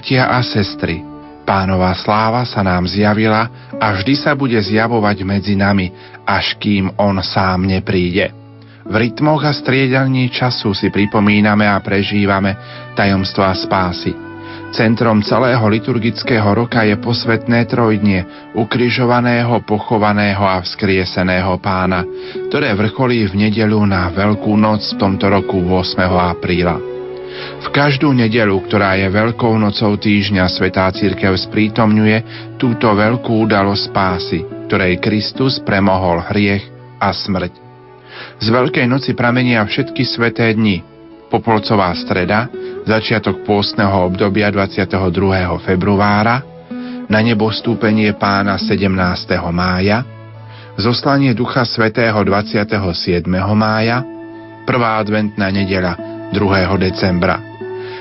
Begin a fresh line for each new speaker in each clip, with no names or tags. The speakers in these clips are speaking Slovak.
bratia a sestry, Pánová sláva sa nám zjavila a vždy sa bude zjavovať medzi nami, až kým On sám nepríde. V rytmoch a striedaní času si pripomíname a prežívame tajomstva spásy. Centrom celého liturgického roka je posvetné trojdnie ukrižovaného, pochovaného a vzkrieseného pána, ktoré vrcholí v nedelu na Veľkú noc v tomto roku 8. apríla. V každú nedelu, ktorá je veľkou nocou týždňa, Svetá Církev sprítomňuje túto veľkú udalosť spásy, ktorej Kristus premohol hriech a smrť. Z Veľkej noci pramenia všetky sveté dni. Popolcová streda, začiatok pôstneho obdobia 22. februára, na nebo stúpenie pána 17. mája, zoslanie Ducha Svetého 27. mája, prvá adventná nedela 2. decembra.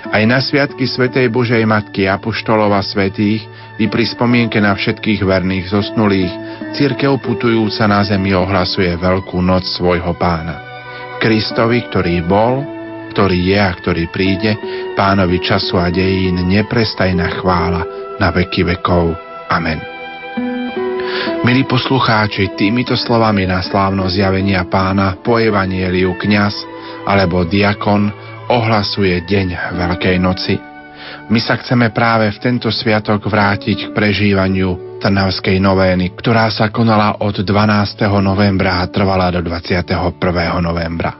Aj na sviatky Svetej Božej Matky Apoštolova Svetých i pri spomienke na všetkých verných zosnulých církev putujúca na zemi ohlasuje veľkú noc svojho pána. Kristovi, ktorý bol, ktorý je a ktorý príde, pánovi času a dejín neprestajná chvála na veky vekov. Amen. Milí poslucháči, týmito slovami na slávno zjavenia pána po evanieliu kňaz alebo diakon ohlasuje deň Veľkej noci. My sa chceme práve v tento sviatok vrátiť k prežívaniu Trnavskej novény, ktorá sa konala od 12. novembra a trvala do 21. novembra.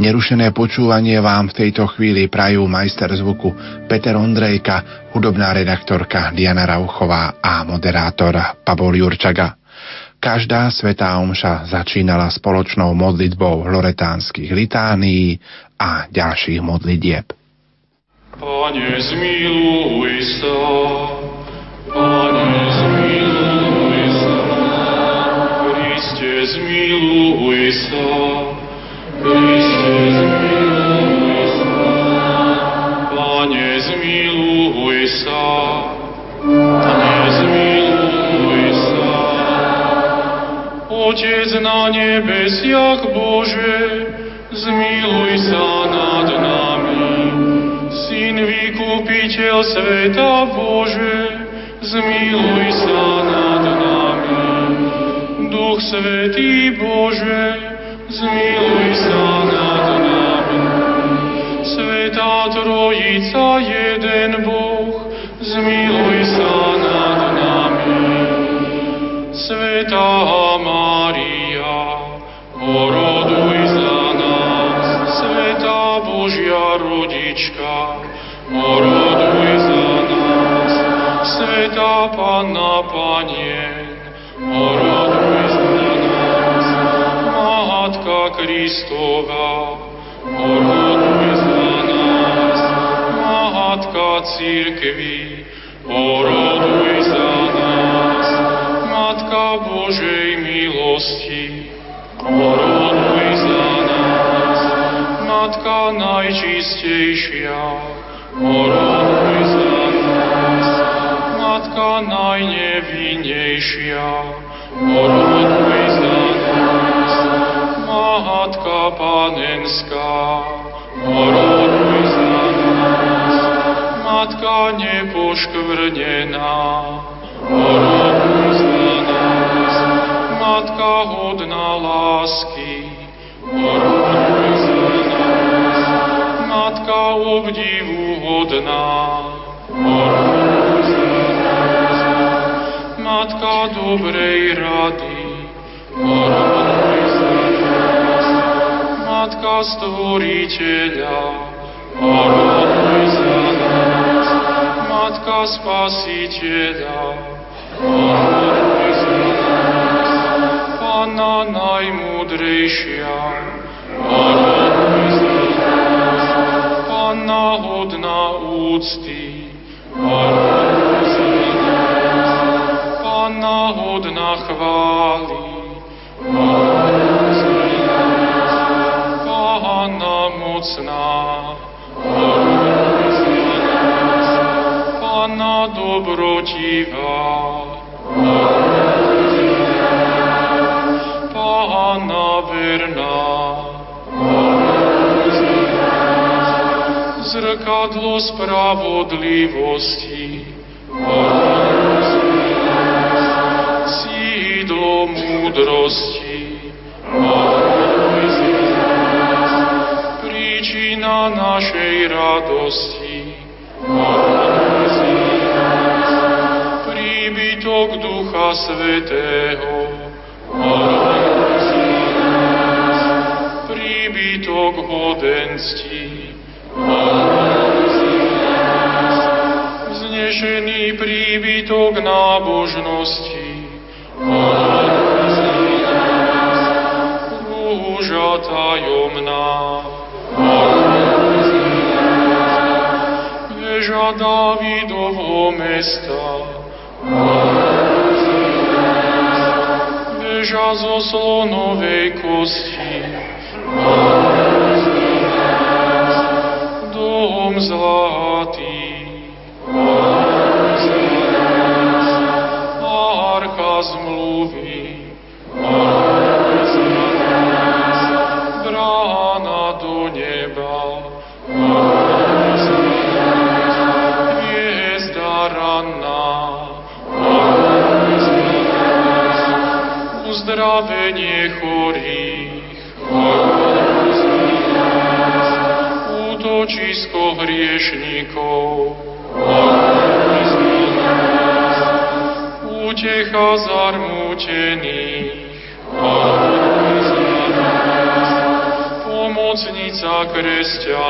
Nerušené počúvanie vám v tejto chvíli prajú majster zvuku Peter Ondrejka, hudobná redaktorka Diana Rauchová a moderátor Pavol Jurčaga. Každá svetá omša začínala spoločnou modlitbou loretánskych litánií a ďalších modlitieb.
Pane, zmiluj sa, Pane, zmiluj sa, Kriste, zmiluj sa, Kriste, zmiluj sa, Pane, zmiluj sa, Pane, zmiluj sa. Otec na nebesiach Bože, zmiluj sa nad nami. Syn vykupiteľ sveta Bože, zmiluj sa nad nami. Duch Svetý Bože, zmiluj sa nad nami. Svetá Trojica, jeden Boh, zmiluj sa nad nami. Svetá Mária, rodička, oroduj za nás. Svetá Panna Panien, oroduj za nás. Matka Kristova, oroduj za nás. Matka Církvy, oroduj za nás. Matka Božej milosti, oroduj za nás. Matka najčistejšia, oroduj za nás. Matka najnevinnejšia, oroduj za nás. Matka panenská, oroduj za nás. Matka nepoškvrnená, oroduj za nás. Matka hodná lásky, Za nás. Matka dobrej rady. Matka stvoriteľa, oroduj za nás. Matka spasiteľa, oroduj za nás. Panna najmúdrejšia, a hodná úcty. Panna hodná chvály. Panna mocná. Panna dobrotivá. Spravodlivosti, nás. Sídlo múdrosti. Príčina našej radosti, za nás. Príbytok Ducha Svetého, za nás. Príbytok hodenství, Vznešený príbytok nábožnosti. Rúža tajomná. Veža Dávidovho mesta. Veža zo slonovej kosti,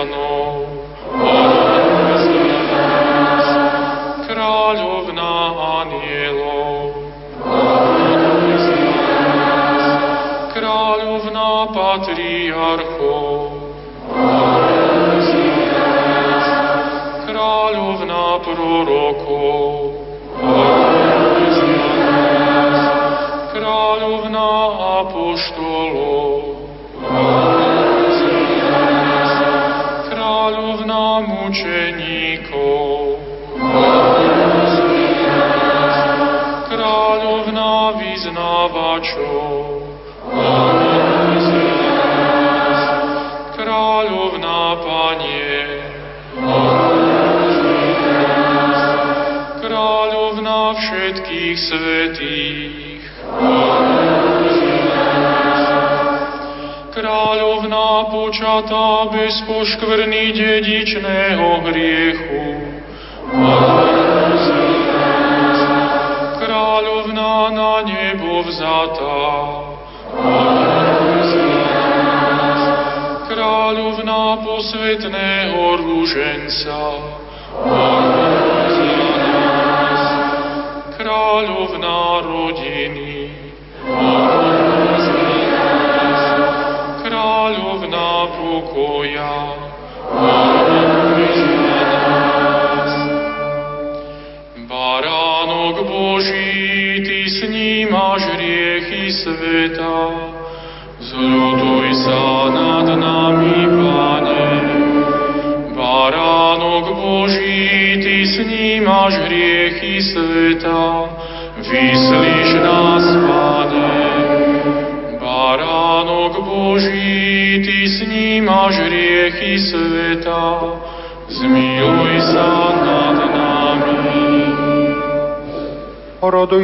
nás. Kráľovná anielov. Kráľovná patriarchov. Kráľovná prorokov, všetkých svetých. Kráľovná počatá bez poškvrny dedičného hriechu. Kráľovná na nebo vzatá. Kráľovná posvetného rúženca, Kráľovná rodiny, oroduj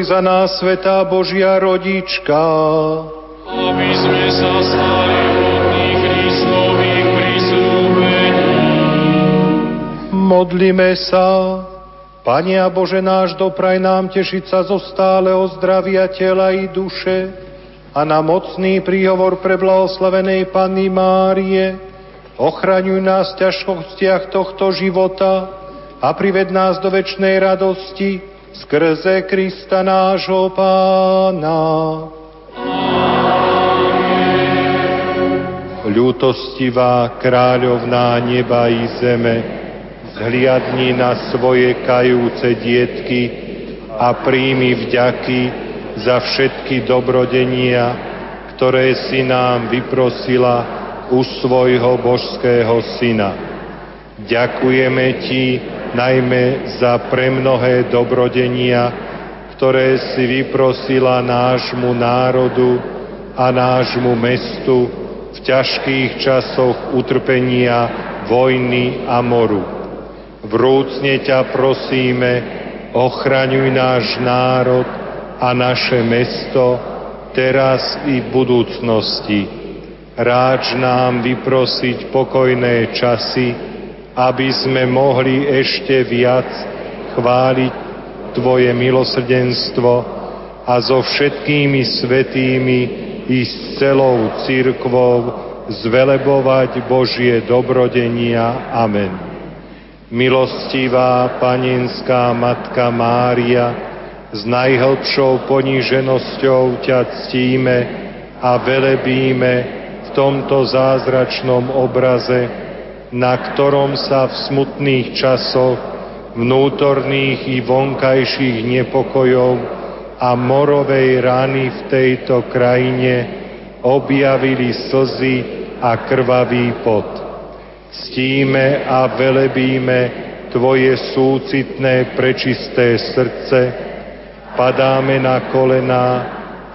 Za nás,
Svetá Božia rodička.
aby sme sa stali hodní Kristových prisľúbení.
Modlíme sa. Pane a Bože náš, dopraj nám tešiť sa zo stáleho zdravia tela i duše a na mocný príhovor pre blahoslavenej Panny Márie ochraňuj nás v ťažkostiach tohto života a prived nás do večnej radosti skrze Krista nášho Pána. Ľútostivá kráľovná neba i zeme, zhliadni na svoje kajúce dietky a príjmi vďaky za všetky dobrodenia, ktoré si nám vyprosila u svojho božského syna. Ďakujeme Ti najmä za premnohé dobrodenia, ktoré si vyprosila nášmu národu a nášmu mestu v ťažkých časoch utrpenia, vojny a moru. Vrúcne ťa prosíme, ochraňuj náš národ a naše mesto teraz i v budúcnosti. Ráč nám vyprosiť pokojné časy, aby sme mohli ešte viac chváliť Tvoje milosrdenstvo a so všetkými svetými i s celou církvou zvelebovať Božie dobrodenia. Amen. Milostivá panenská Matka Mária, s najhlbšou poníženosťou ťa ctíme a velebíme v tomto zázračnom obraze, na ktorom sa v smutných časoch vnútorných i vonkajších nepokojov a morovej rany v tejto krajine objavili slzy a krvavý pot. Ctíme a velebíme Tvoje súcitné prečisté srdce, padáme na kolená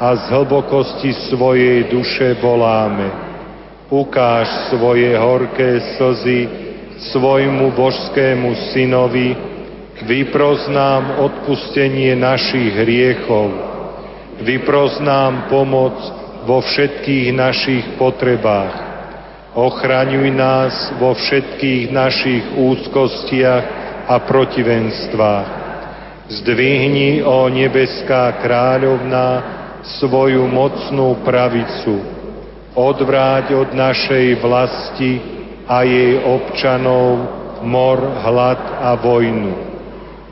a z hlbokosti svojej duše voláme. Ukáž svoje horké slzy svojmu božskému synovi, vyproznám odpustenie našich hriechov, vyproznám pomoc vo všetkých našich potrebách, ochraňuj nás vo všetkých našich úzkostiach a protivenstvách. Zdvihni, o nebeská kráľovná, svoju mocnú pravicu. Odvráť od našej vlasti a jej občanov mor, hlad a vojnu.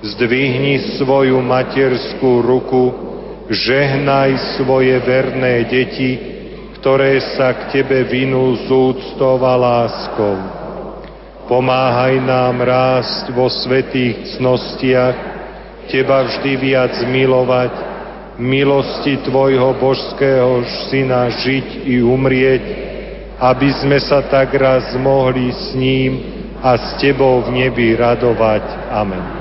Zdvihni svoju materskú ruku, žehnaj svoje verné deti, ktoré sa k Tebe vinú z úctou a láskou. Pomáhaj nám rásť vo svetých cnostiach, Teba vždy viac milovať, milosti Tvojho božského Syna žiť i umrieť, aby sme sa tak raz mohli s ním a s Tebou v nebi radovať. Amen.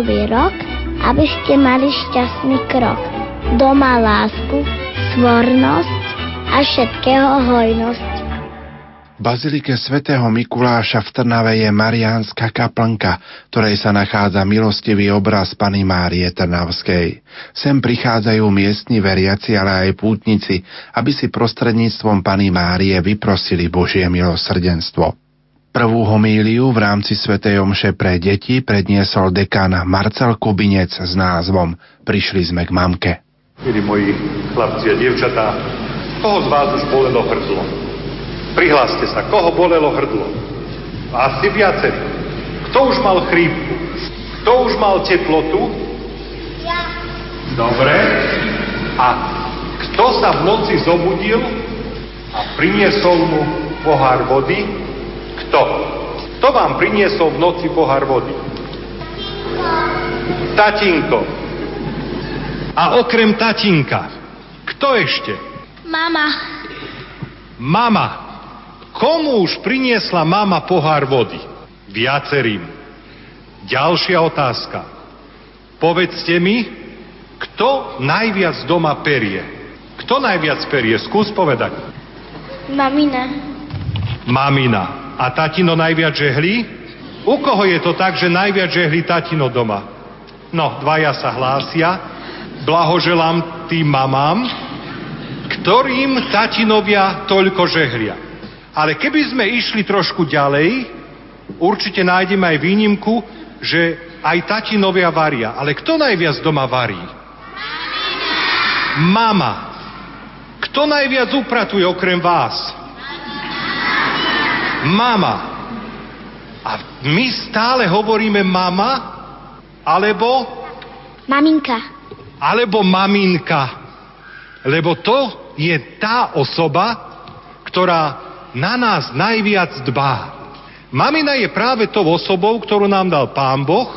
Nový rok, aby ste mali šťastný krok. Doma lásku, svornosť a všetkého hojnosť.
Bazilike svätého Mikuláša v Trnave je Mariánska kaplnka, ktorej sa nachádza milostivý obraz Pany Márie Trnavskej. Sem prichádzajú miestni veriaci, ale aj pútnici, aby si prostredníctvom Pany Márie vyprosili Božie milosrdenstvo. Prvú homíliu v rámci Svetej Omše pre deti predniesol dekan Marcel Kubinec s názvom Prišli sme k mamke.
Milí moji chlapci a dievčatá, koho z vás už bolelo hrdlo? Prihláste sa, koho bolelo hrdlo? Asi viacerí. Kto už mal chrípku? Kto už mal teplotu? Ja. Dobre. A kto sa v noci zobudil a priniesol mu pohár vody? Kto? Kto vám priniesol v noci pohár vody? Tatinko. A okrem tatinka, kto ešte?
Mama.
Mama. Komu už priniesla mama pohár vody? Viacerým. Ďalšia otázka. Povedzte mi, kto najviac doma perie? Kto najviac perie? Skús povedať.
Mamina.
Mamina. A tatino najviac žehlí? U koho je to tak, že najviac žehlí tatino doma? No, dvaja sa hlásia. Blahoželám tým mamám, ktorým tatinovia toľko žehlia. Ale keby sme išli trošku ďalej, určite nájdeme aj výnimku, že aj tatinovia varia. Ale kto najviac doma varí? Mama. Kto najviac upratuje okrem vás? Mama. A my stále hovoríme mama, alebo...
Maminka.
Alebo maminka. Lebo to je tá osoba, ktorá na nás najviac dbá. Mamina je práve tou osobou, ktorú nám dal Pán Boh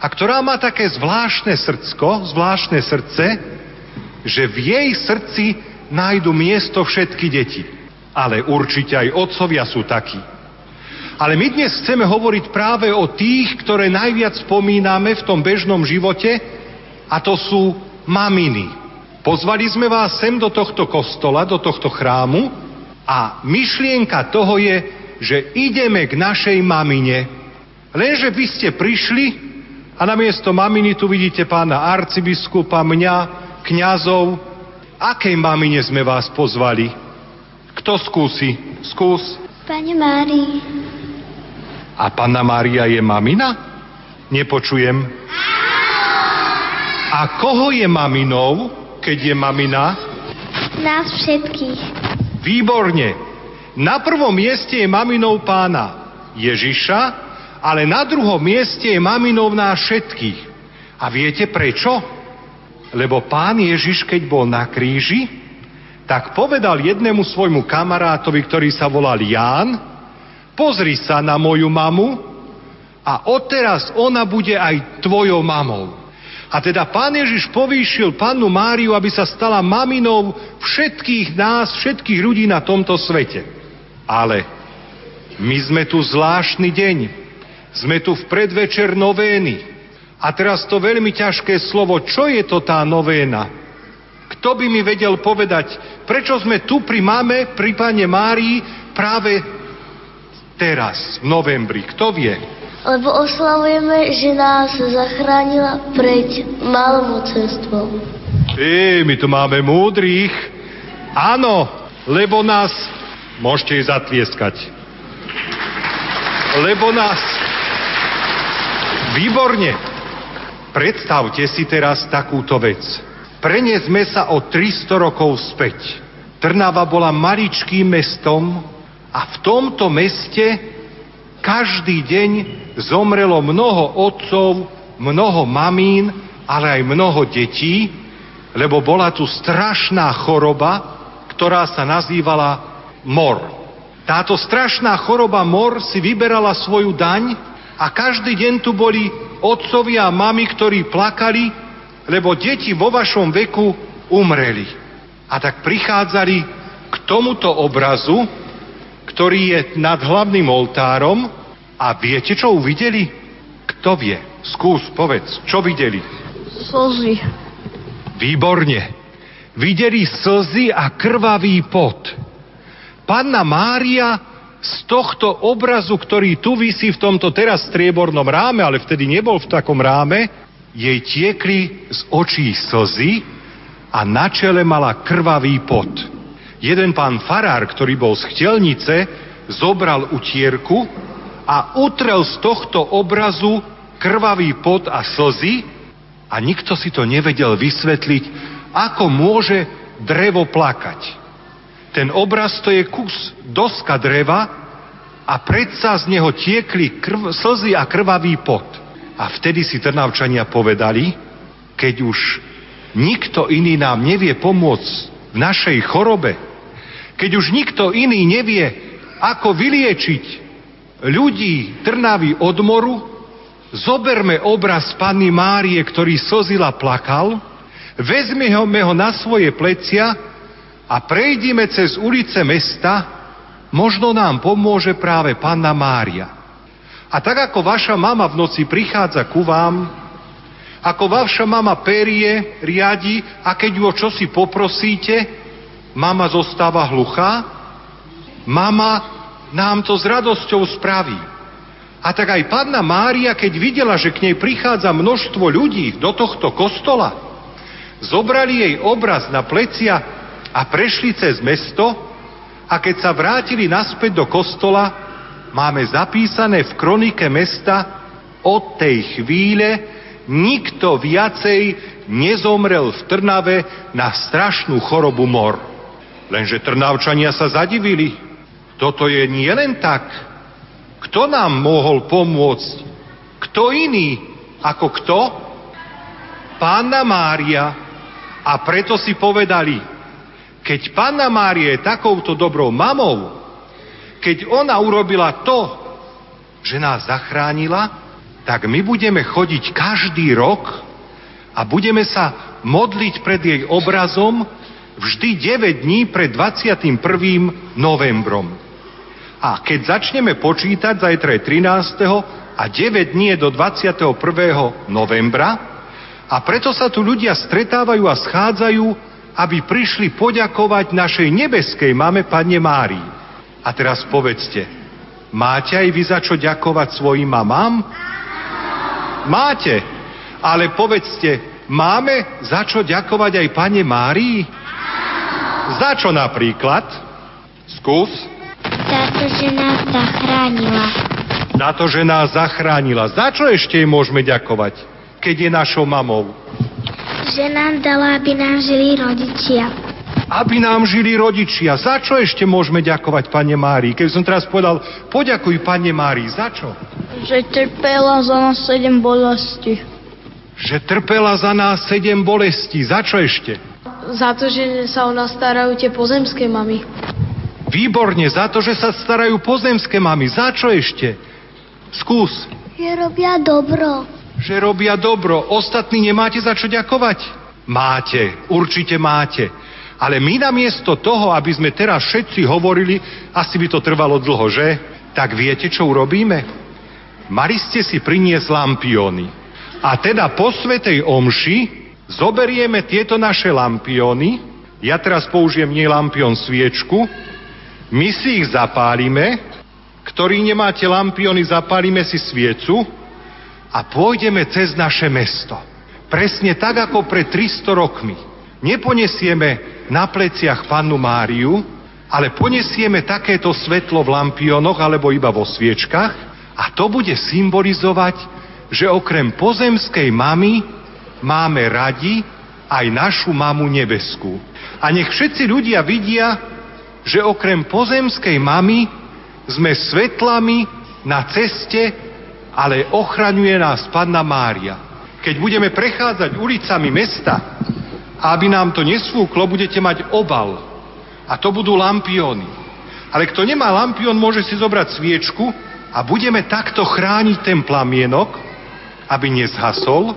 a ktorá má také zvláštne srdco, zvláštne srdce, že v jej srdci nájdu miesto všetky deti. Ale určite aj otcovia sú takí. Ale my dnes chceme hovoriť práve o tých, ktoré najviac spomíname v tom bežnom živote a to sú maminy. Pozvali sme vás sem do tohto kostola, do tohto chrámu, a myšlienka toho je, že ideme k našej mamine. Lenže vy ste prišli a namiesto maminy tu vidíte pána arcibiskupa, mňa, kňazov. Akej mamine sme vás pozvali? Kto skúsi? Skús.
Pane Márii.
A panna Mária je mamina? Nepočujem. A koho je maminou, keď je mamina?
Nás všetkých.
Výborne. Na prvom mieste je maminou pána Ježiša, ale na druhom mieste je maminou nás všetkých. A viete prečo? Lebo pán Ježiš, keď bol na kríži, tak povedal jednému svojmu kamarátovi, ktorý sa volal Ján, pozri sa na moju mamu a odteraz ona bude aj tvojou mamou. A teda pán Ježiš povýšil pannu Máriu, aby sa stala maminou všetkých nás, všetkých ľudí na tomto svete. Ale my sme tu zvláštny deň. Sme tu v predvečer novény. A teraz to veľmi ťažké slovo, čo je to tá novéna? Kto by mi vedel povedať, prečo sme tu pri mame, pri pane Márii práve teraz, v novembri? Kto vie?
lebo oslavujeme, že nás zachránila pred malomocenstvom.
Ej, my tu máme múdrych. Áno, lebo nás... Môžete jej zatlieskať. Lebo nás... Výborne. Predstavte si teraz takúto vec. Preniesme sa o 300 rokov späť. Trnava bola maličkým mestom a v tomto meste každý deň zomrelo mnoho otcov, mnoho mamín, ale aj mnoho detí, lebo bola tu strašná choroba, ktorá sa nazývala mor. Táto strašná choroba mor si vyberala svoju daň a každý deň tu boli otcovia a mami, ktorí plakali, lebo deti vo vašom veku umreli. A tak prichádzali k tomuto obrazu, ktorý je nad hlavným oltárom a viete, čo uvideli? Kto vie? skús, povedz, čo videli?
Slzy.
Výborne. Videli slzy a krvavý pot. Panna Mária z tohto obrazu, ktorý tu vysí v tomto teraz striebornom ráme, ale vtedy nebol v takom ráme, jej tiekli z očí slzy a na čele mala krvavý pot. Jeden pán farár, ktorý bol z chtelnice, zobral utierku a utrel z tohto obrazu krvavý pot a slzy a nikto si to nevedel vysvetliť, ako môže drevo plakať. Ten obraz to je kus doska dreva a predsa z neho tiekli krv, slzy a krvavý pot. A vtedy si Trnavčania povedali, keď už nikto iný nám nevie pomôcť v našej chorobe, keď už nikto iný nevie, ako vyliečiť ľudí Trnavy od moru, zoberme obraz Panny Márie, ktorý slzila plakal, vezme ho, ho na svoje plecia a prejdime cez ulice mesta, možno nám pomôže práve Panna Mária. A tak ako vaša mama v noci prichádza ku vám, ako vaša mama perie, riadi a keď ju o čosi poprosíte, mama zostáva hluchá, mama nám to s radosťou spraví. A tak aj Panna Mária, keď videla, že k nej prichádza množstvo ľudí do tohto kostola, zobrali jej obraz na plecia a prešli cez mesto a keď sa vrátili naspäť do kostola, máme zapísané v kronike mesta od tej chvíle nikto viacej nezomrel v Trnave na strašnú chorobu mor. Lenže Trnavčania sa zadivili. Toto je nie len tak. Kto nám mohol pomôcť? Kto iný ako kto? Pána Mária. A preto si povedali, keď Panna Mária je takouto dobrou mamou, keď ona urobila to, že nás zachránila, tak my budeme chodiť každý rok a budeme sa modliť pred jej obrazom vždy 9 dní pred 21. novembrom. A keď začneme počítať, zajtra je 13. a 9 dní je do 21. novembra, a preto sa tu ľudia stretávajú a schádzajú, aby prišli poďakovať našej nebeskej mame Pane Márii. A teraz povedzte, máte aj vy za čo ďakovať svojim mamám? Máte, ale povedzte, máme za čo ďakovať aj Pane Márii? Za čo napríklad? Skús.
Za to, že nás zachránila.
Za to, že nás zachránila. Za čo ešte jej môžeme ďakovať, keď je našou mamou?
Že nám dala, aby nám žili rodičia
aby nám žili rodičia. Za čo ešte môžeme ďakovať Pane Márii? Keby som teraz povedal, poďakuj Pane Márii, za čo?
Že trpela za nás sedem bolesti.
Že trpela za nás sedem bolesti. Za čo ešte?
Za to, že sa o nás starajú tie pozemské mamy.
Výborne, za to, že sa starajú pozemské mamy. Za čo ešte? Skús.
Že robia dobro.
Že robia dobro. Ostatní nemáte za čo ďakovať? Máte, určite máte. Ale my namiesto toho, aby sme teraz všetci hovorili, asi by to trvalo dlho, že? Tak viete, čo urobíme? Mali ste si priniesť lampiony. A teda po Svetej Omši zoberieme tieto naše lampiony, ja teraz použijem nie lampion sviečku, my si ich zapálime, ktorí nemáte lampiony, zapálime si sviecu a pôjdeme cez naše mesto. Presne tak, ako pred 300 rokmi. Neponesieme na pleciach pannu Máriu, ale ponesieme takéto svetlo v lampionoch alebo iba vo sviečkach a to bude symbolizovať, že okrem pozemskej mamy máme radi aj našu mamu nebeskú. A nech všetci ľudia vidia, že okrem pozemskej mamy sme svetlami na ceste, ale ochraňuje nás Panna Mária. Keď budeme prechádzať ulicami mesta, a aby nám to nesfúklo, budete mať obal. A to budú lampióny. Ale kto nemá lampión, môže si zobrať sviečku a budeme takto chrániť ten plamienok, aby nezhasol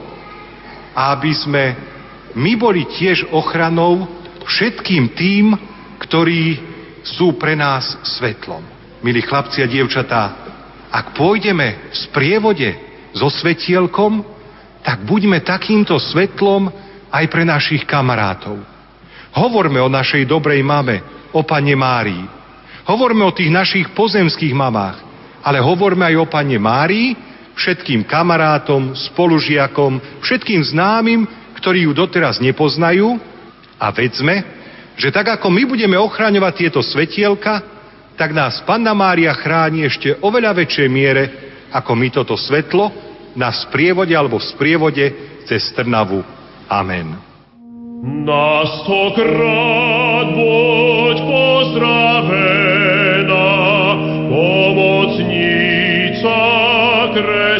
a aby sme my boli tiež ochranou všetkým tým, ktorí sú pre nás svetlom. Milí chlapci a dievčatá, ak pôjdeme v sprievode so svetielkom, tak buďme takýmto svetlom aj pre našich kamarátov. Hovorme o našej dobrej mame, o Pane Márii. Hovorme o tých našich pozemských mamách, ale hovorme aj o Pane Márii, všetkým kamarátom, spolužiakom, všetkým známym, ktorí ju doteraz nepoznajú a vedzme, že tak ako my budeme ochraňovať tieto svetielka, tak nás Panna Mária chráni ešte oveľa väčšej miere, ako my toto svetlo na sprievode alebo v sprievode cez Trnavu. Amen.
Na stokrát buď pozdravená, pomocnica kresťanov.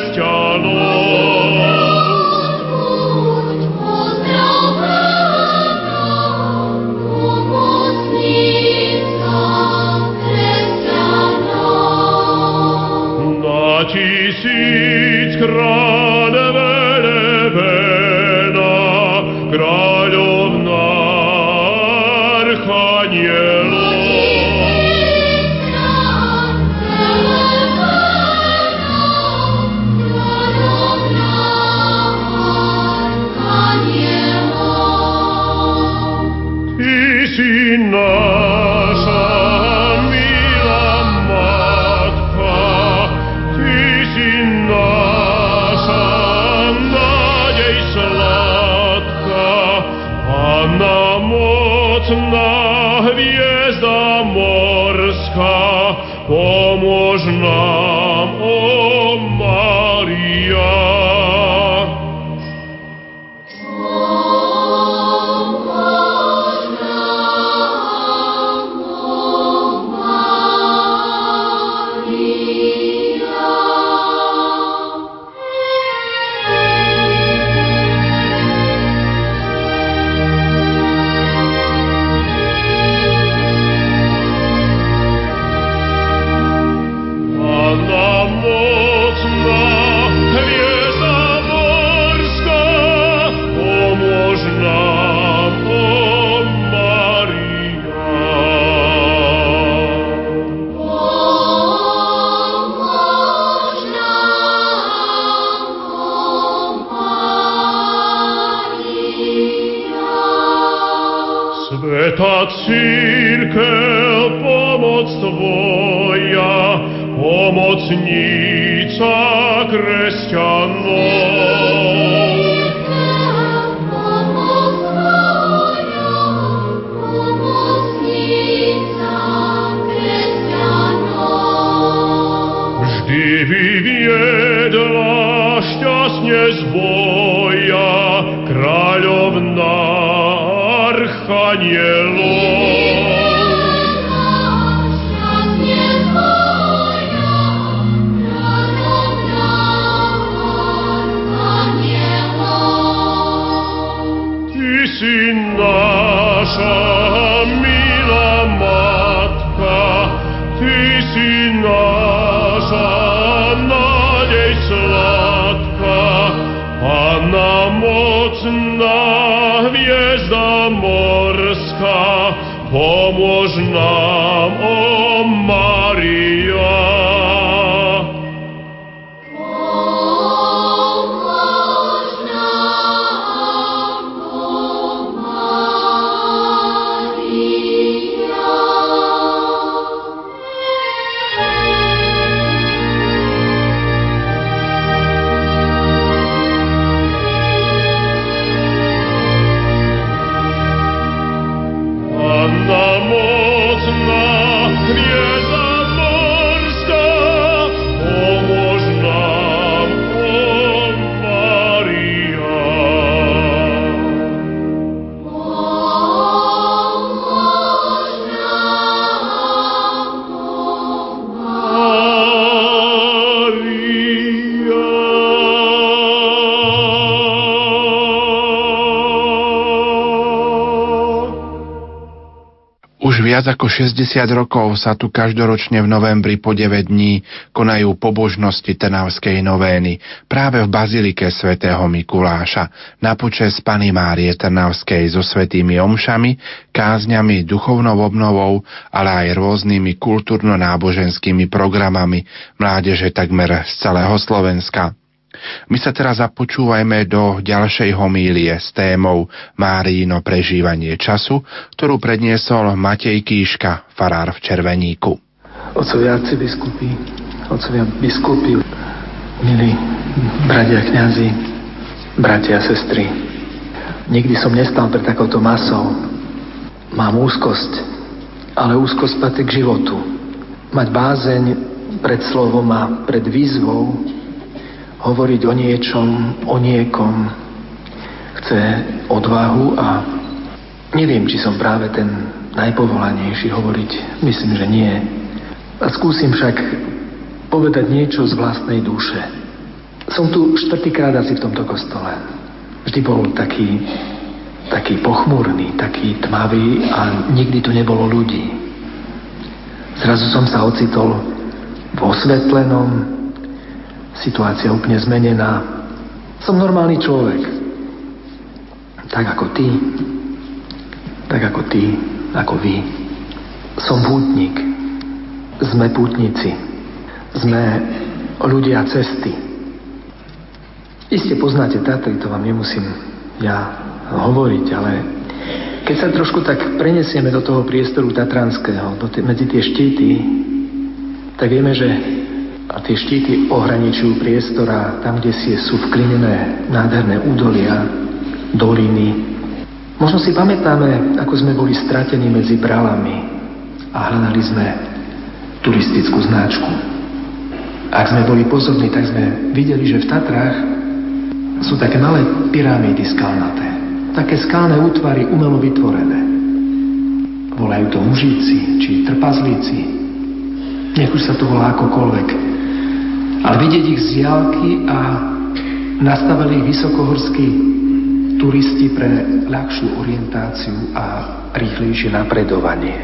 Viac ako 60 rokov sa tu každoročne v novembri po 9 dní konajú pobožnosti Trnavskej novény práve v Bazilike svätého Mikuláša na počes Pany Márie Trnavskej so svetými omšami, kázňami, duchovnou obnovou, ale aj rôznymi kultúrno-náboženskými programami mládeže takmer z celého Slovenska. My sa teraz započúvajme do ďalšej homílie s témou Márino prežívanie času, ktorú predniesol Matej Kíška, farár v Červeníku.
Otcovia biskupy, otcovia biskupy, milí bratia kňazi, bratia a sestry, nikdy som nestal pred takouto masou. Mám úzkosť, ale úzkosť patrí k životu. Mať bázeň pred slovom a pred výzvou hovoriť o niečom, o niekom, chce odvahu a neviem, či som práve ten najpovolanejší hovoriť. Myslím, že nie. A skúsim však povedať niečo z vlastnej duše. Som tu štvrtýkrát asi v tomto kostole. Vždy bol taký, taký pochmúrny, taký tmavý a nikdy tu nebolo ľudí. Zrazu som sa ocitol v osvetlenom, situácia úplne zmenená. Som normálny človek. Tak ako ty, tak ako ty, ako vy. Som pútnik. Sme pútnici. Sme ľudia cesty. Iste poznáte Tatry, to vám nemusím ja hovoriť, ale keď sa trošku tak prenesieme do toho priestoru tatranského, do t- medzi tie štíty, tak vieme, že a tie štíty ohraničujú priestor a tam, kde si sú vklinené nádherné údolia, doliny. Možno si pamätáme, ako sme boli stratení medzi bralami a hľadali sme turistickú značku. Ak sme boli pozorní, tak sme videli, že v Tatrách sú také malé pyramídy skalnaté. Také skalné útvary umelo vytvorené. Volajú to mužíci či trpazlíci. Nech už sa to volá akokoľvek. Ale vidieť ich z diálky a nastavili ich vysokohorskí turisti pre ľahšiu orientáciu a rýchlejšie napredovanie.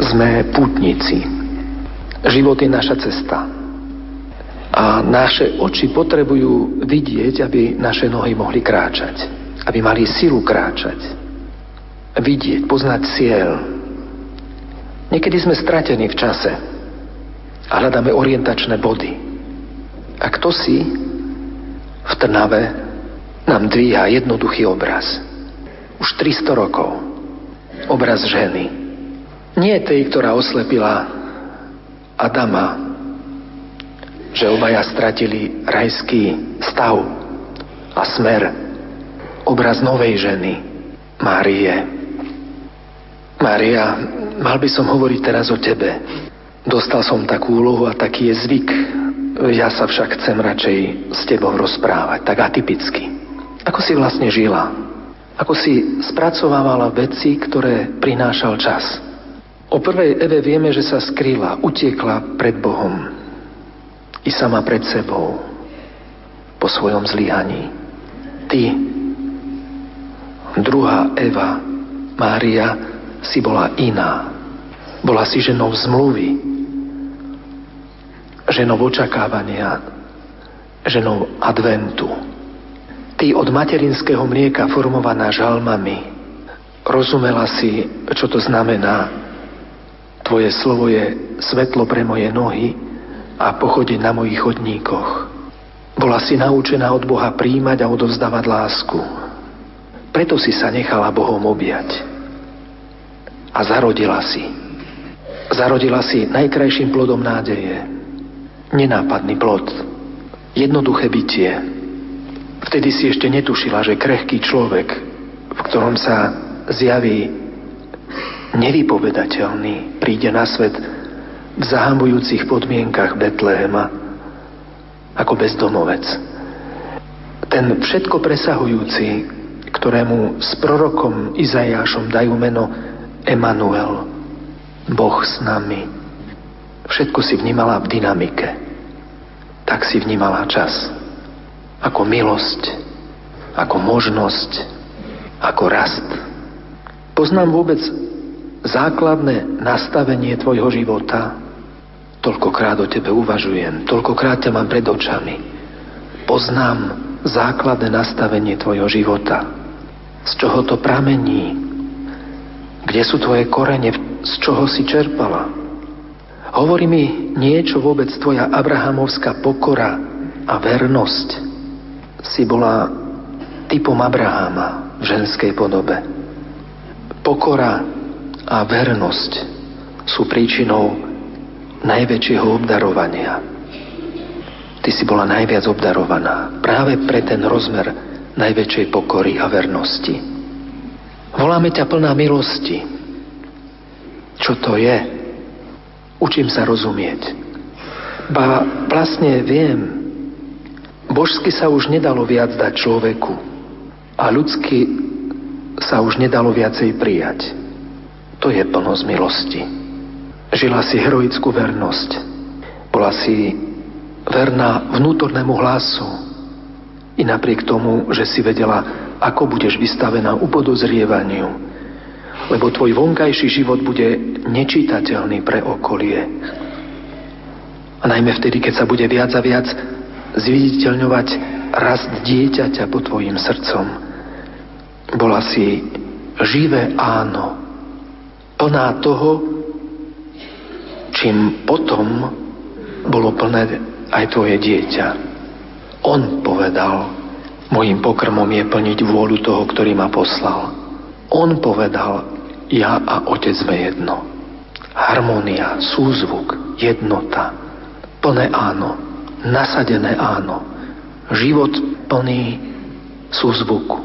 Sme putníci. Život je naša cesta. A naše oči potrebujú vidieť, aby naše nohy mohli kráčať. Aby mali silu kráčať. Vidieť, poznať cieľ. Niekedy sme stratení v čase a hľadáme orientačné body. A kto si v Trnave nám dvíha jednoduchý obraz. Už 300 rokov. Obraz ženy. Nie tej, ktorá oslepila Adama, že obaja stratili rajský stav a smer. Obraz novej ženy, Márie. Mária, mal by som hovoriť teraz o tebe. Dostal som takú úlohu a taký je zvyk ja sa však chcem radšej s tebou rozprávať, tak atypicky. Ako si vlastne žila? Ako si spracovávala veci, ktoré prinášal čas? O prvej Eve vieme, že sa skrýla, utiekla pred Bohom i sama pred sebou po svojom zlyhaní. Ty, druhá Eva, Mária, si bola iná. Bola si ženou zmluvy, ženou očakávania, ženou adventu. Ty od materinského mlieka formovaná žalmami, rozumela si, čo to znamená. Tvoje slovo je svetlo pre moje nohy a pochodiť na mojich chodníkoch. Bola si naučená od Boha príjmať a odovzdávať lásku. Preto si sa nechala Bohom objať. A zarodila si. Zarodila si najkrajším plodom nádeje nenápadný plod, jednoduché bytie. Vtedy si ešte netušila, že krehký človek, v ktorom sa zjaví nevypovedateľný, príde na svet v zahambujúcich podmienkach Betlehema ako bezdomovec. Ten všetko presahujúci, ktorému s prorokom Izajášom dajú meno Emanuel, Boh s nami, Všetko si vnímala v dynamike. Tak si vnímala čas. Ako milosť, ako možnosť, ako rast. Poznám vôbec základné nastavenie tvojho života. Toľkokrát o tebe uvažujem, toľkokrát ťa mám pred očami. Poznám základné nastavenie tvojho života. Z čoho to pramení? Kde sú tvoje korene? Z čoho si čerpala? Hovorí mi niečo vôbec tvoja abrahamovská pokora a vernosť si bola typom Abraháma v ženskej podobe. Pokora a vernosť sú príčinou najväčšieho obdarovania. Ty si bola najviac obdarovaná práve pre ten rozmer najväčšej pokory a vernosti. Voláme ťa plná milosti. Čo to je? Učím sa rozumieť. Ba vlastne viem, božsky sa už nedalo viac dať človeku a ľudsky sa už nedalo viacej prijať. To je plnosť milosti. Žila si heroickú vernosť. Bola si verná vnútornému hlasu. I napriek tomu, že si vedela, ako budeš vystavená upodozrievaniu, lebo tvoj vonkajší život bude nečítateľný pre okolie. A najmä vtedy, keď sa bude viac a viac zviditeľňovať rast dieťaťa pod tvojim srdcom. Bola si živé áno, plná toho, čím potom bolo plné aj tvoje dieťa. On povedal, mojim pokrmom je plniť vôľu toho, ktorý ma poslal. On povedal, ja a otec sme jedno. Harmónia, súzvuk, jednota, plné áno, nasadené áno, život plný súzvuku.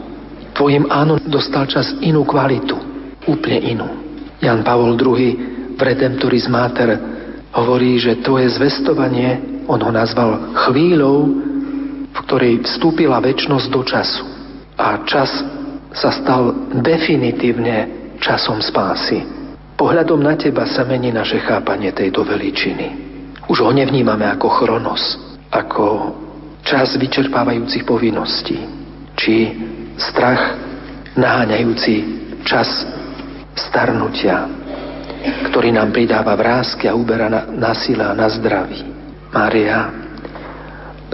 Tvojim áno dostal čas inú kvalitu, úplne inú. Jan Pavol II v Redemptoris Mater hovorí, že tvoje zvestovanie on ho nazval chvíľou, v ktorej vstúpila väčnosť do času. A čas sa stal definitívne časom spásy. Pohľadom na teba sa mení naše chápanie tejto veličiny. Už ho nevnímame ako chronos, ako čas vyčerpávajúcich povinností, či strach naháňajúci čas starnutia, ktorý nám pridáva vrázky a uberá na, na sile a na zdraví. Mária,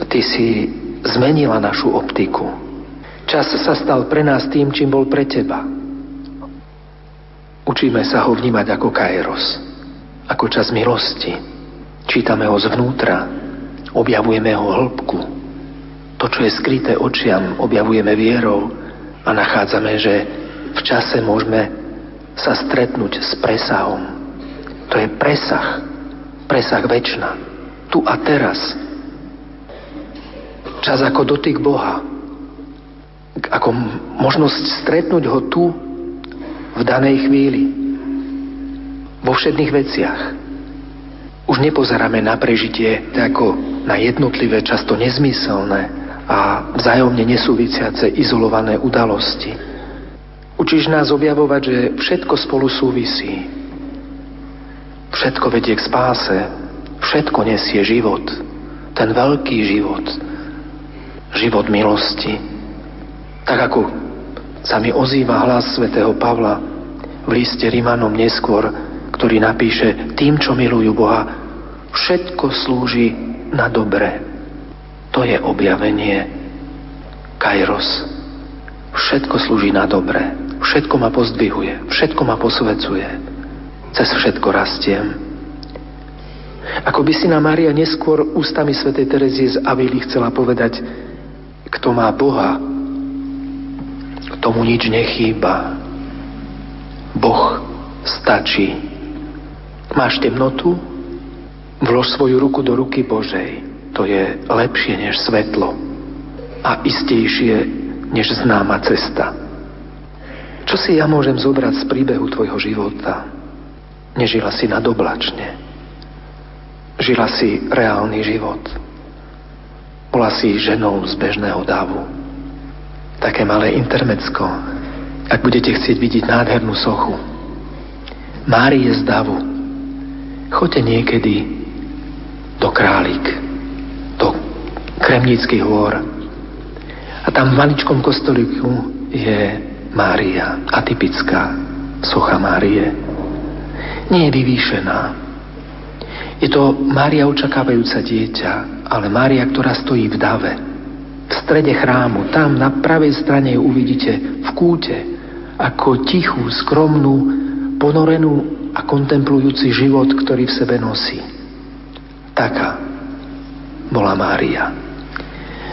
ty si zmenila našu optiku. Čas sa stal pre nás tým, čím bol pre teba. Učíme sa ho vnímať ako kairos, ako čas milosti. Čítame ho zvnútra, objavujeme ho hĺbku. To, čo je skryté očiam, objavujeme vierou a nachádzame, že v čase môžeme sa stretnúť s presahom. To je presah, presah väčšina tu a teraz. Čas ako dotyk Boha. Ako možnosť stretnúť ho tu, v danej chvíli. Vo všetných veciach. Už nepozeráme na prežitie ako na jednotlivé, často nezmyselné a vzájomne nesúvisiace izolované udalosti. Učíš nás objavovať, že všetko spolu súvisí. Všetko vedie k spáse, Všetko nesie život. Ten veľký život. Život milosti. Tak ako sa mi ozýva hlas svätého Pavla v liste Rimanom neskôr, ktorý napíše tým, čo milujú Boha, všetko slúži na dobre. To je objavenie Kairos. Všetko slúži na dobre. Všetko ma pozdvihuje. Všetko ma posvecuje. Cez všetko rastiem. Ako by si na Mária neskôr ústami svätej Terezie z Avily chcela povedať, kto má Boha, tomu nič nechýba. Boh stačí. Máš temnotu? Vlož svoju ruku do ruky Božej. To je lepšie než svetlo a istejšie než známa cesta. Čo si ja môžem zobrať z príbehu tvojho života? Nežila si nadoblačne Žila si reálny život. Bola si ženou z bežného davu. Také malé intermecko, ak budete chcieť vidieť nádhernú sochu. Márie z davu. Choďte niekedy do Králik, do Kremnických hôr. A tam v maličkom kostolíku je Mária, atypická socha Márie. Nie je vyvýšená, je to Mária očakávajúca dieťa, ale Mária, ktorá stojí v dave. V strede chrámu, tam na pravej strane ju uvidíte v kúte, ako tichú, skromnú, ponorenú a kontemplujúci život, ktorý v sebe nosí. Taká bola Mária.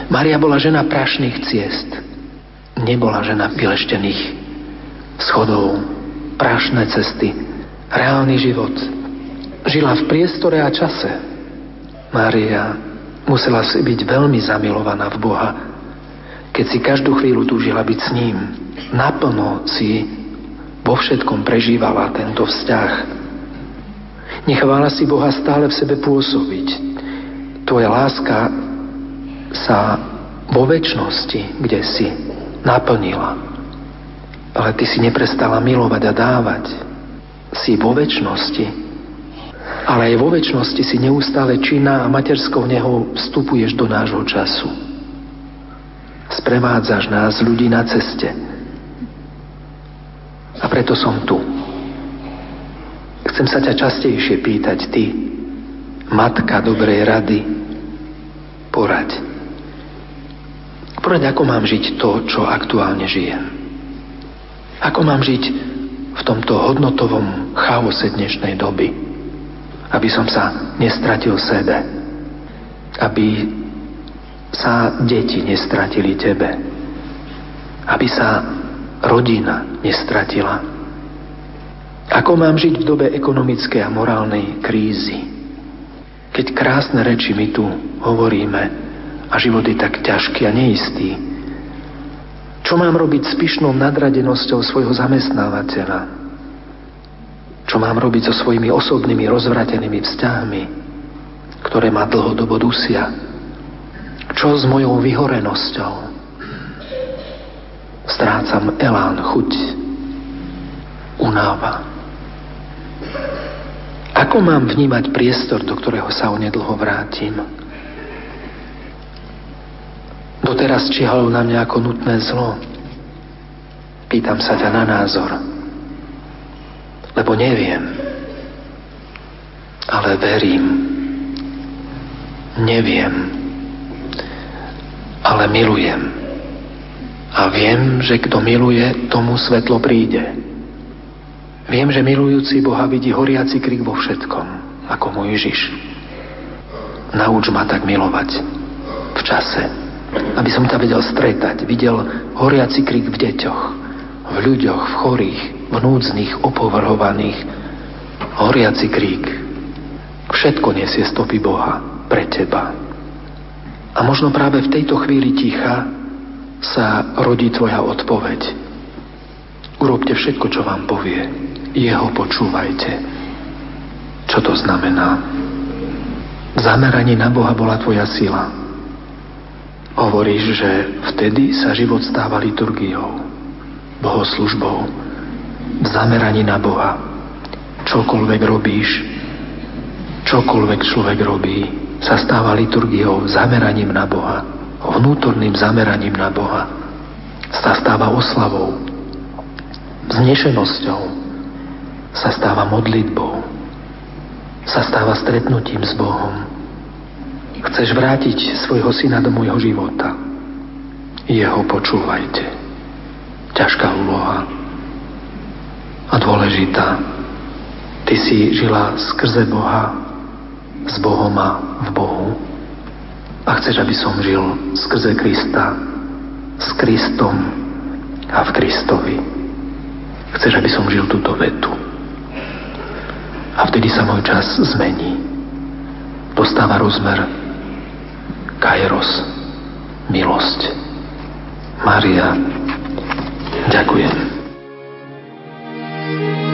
Maria bola žena prašných ciest. Nebola žena vyleštených schodov, prašné cesty, reálny život. Žila v priestore a čase. Mária musela si byť veľmi zamilovaná v Boha, keď si každú chvíľu túžila byť s ním. Naplno si vo všetkom prežívala tento vzťah. Nechávala si Boha stále v sebe pôsobiť. Tvoja láska sa vo väčšnosti, kde si, naplnila. Ale ty si neprestala milovať a dávať. Si vo väčšnosti ale aj vo väčšnosti si neustále činná a materskou nehou vstupuješ do nášho času. Sprevádzaš nás, ľudí na ceste. A preto som tu. Chcem sa ťa častejšie pýtať ty, matka dobrej rady, poraď. Poraď, ako mám žiť to, čo aktuálne žijem. Ako mám žiť v tomto hodnotovom chaose dnešnej doby aby som sa nestratil sebe, aby sa deti nestratili tebe, aby sa rodina nestratila. Ako mám žiť v dobe ekonomickej a morálnej krízy, keď krásne reči my tu hovoríme a život je tak ťažký a neistý? Čo mám robiť s pyšnou nadradenosťou svojho zamestnávateľa? Čo mám robiť so svojimi osobnými rozvratenými vzťahmi, ktoré ma dlhodobo dusia? Čo s mojou vyhorenosťou? Strácam elán, chuť, unáva. Ako mám vnímať priestor, do ktorého sa onedlho vrátim? Doteraz čihalo na mňa ako nutné zlo. Pýtam sa ťa na názor lebo neviem. Ale verím. Neviem. Ale milujem. A viem, že kto miluje, tomu svetlo príde. Viem, že milujúci Boha vidí horiaci krik vo všetkom, ako môj Ježiš. Nauč ma tak milovať v čase, aby som ťa vedel stretať, videl horiaci krik v deťoch, v ľuďoch, v chorých, núdznych, opovrhovaných, horiaci krík. Všetko nesie stopy Boha pre teba. A možno práve v tejto chvíli ticha sa rodí tvoja odpoveď. Urobte všetko, čo vám povie. Jeho počúvajte. Čo to znamená? Zameranie na Boha bola tvoja sila. Hovoríš, že vtedy sa život stáva liturgiou bohoslužbou, zameraní na Boha. Čokoľvek robíš, čokoľvek človek robí, sa stáva liturgiou, zameraním na Boha, vnútorným zameraním na Boha. Sa stáva oslavou, vznešenosťou, sa stáva modlitbou, sa stáva stretnutím s Bohom. Chceš vrátiť svojho syna do môjho života. Jeho počúvajte ťažká úloha a dôležitá. Ty si žila skrze Boha, s Bohom a v Bohu. A chceš, aby som žil skrze Krista, s Kristom a v Kristovi. Chceš, aby som žil túto vetu. A vtedy sa môj čas zmení. Dostáva rozmer kairos, milosť. Maria, Ďakujem.
Do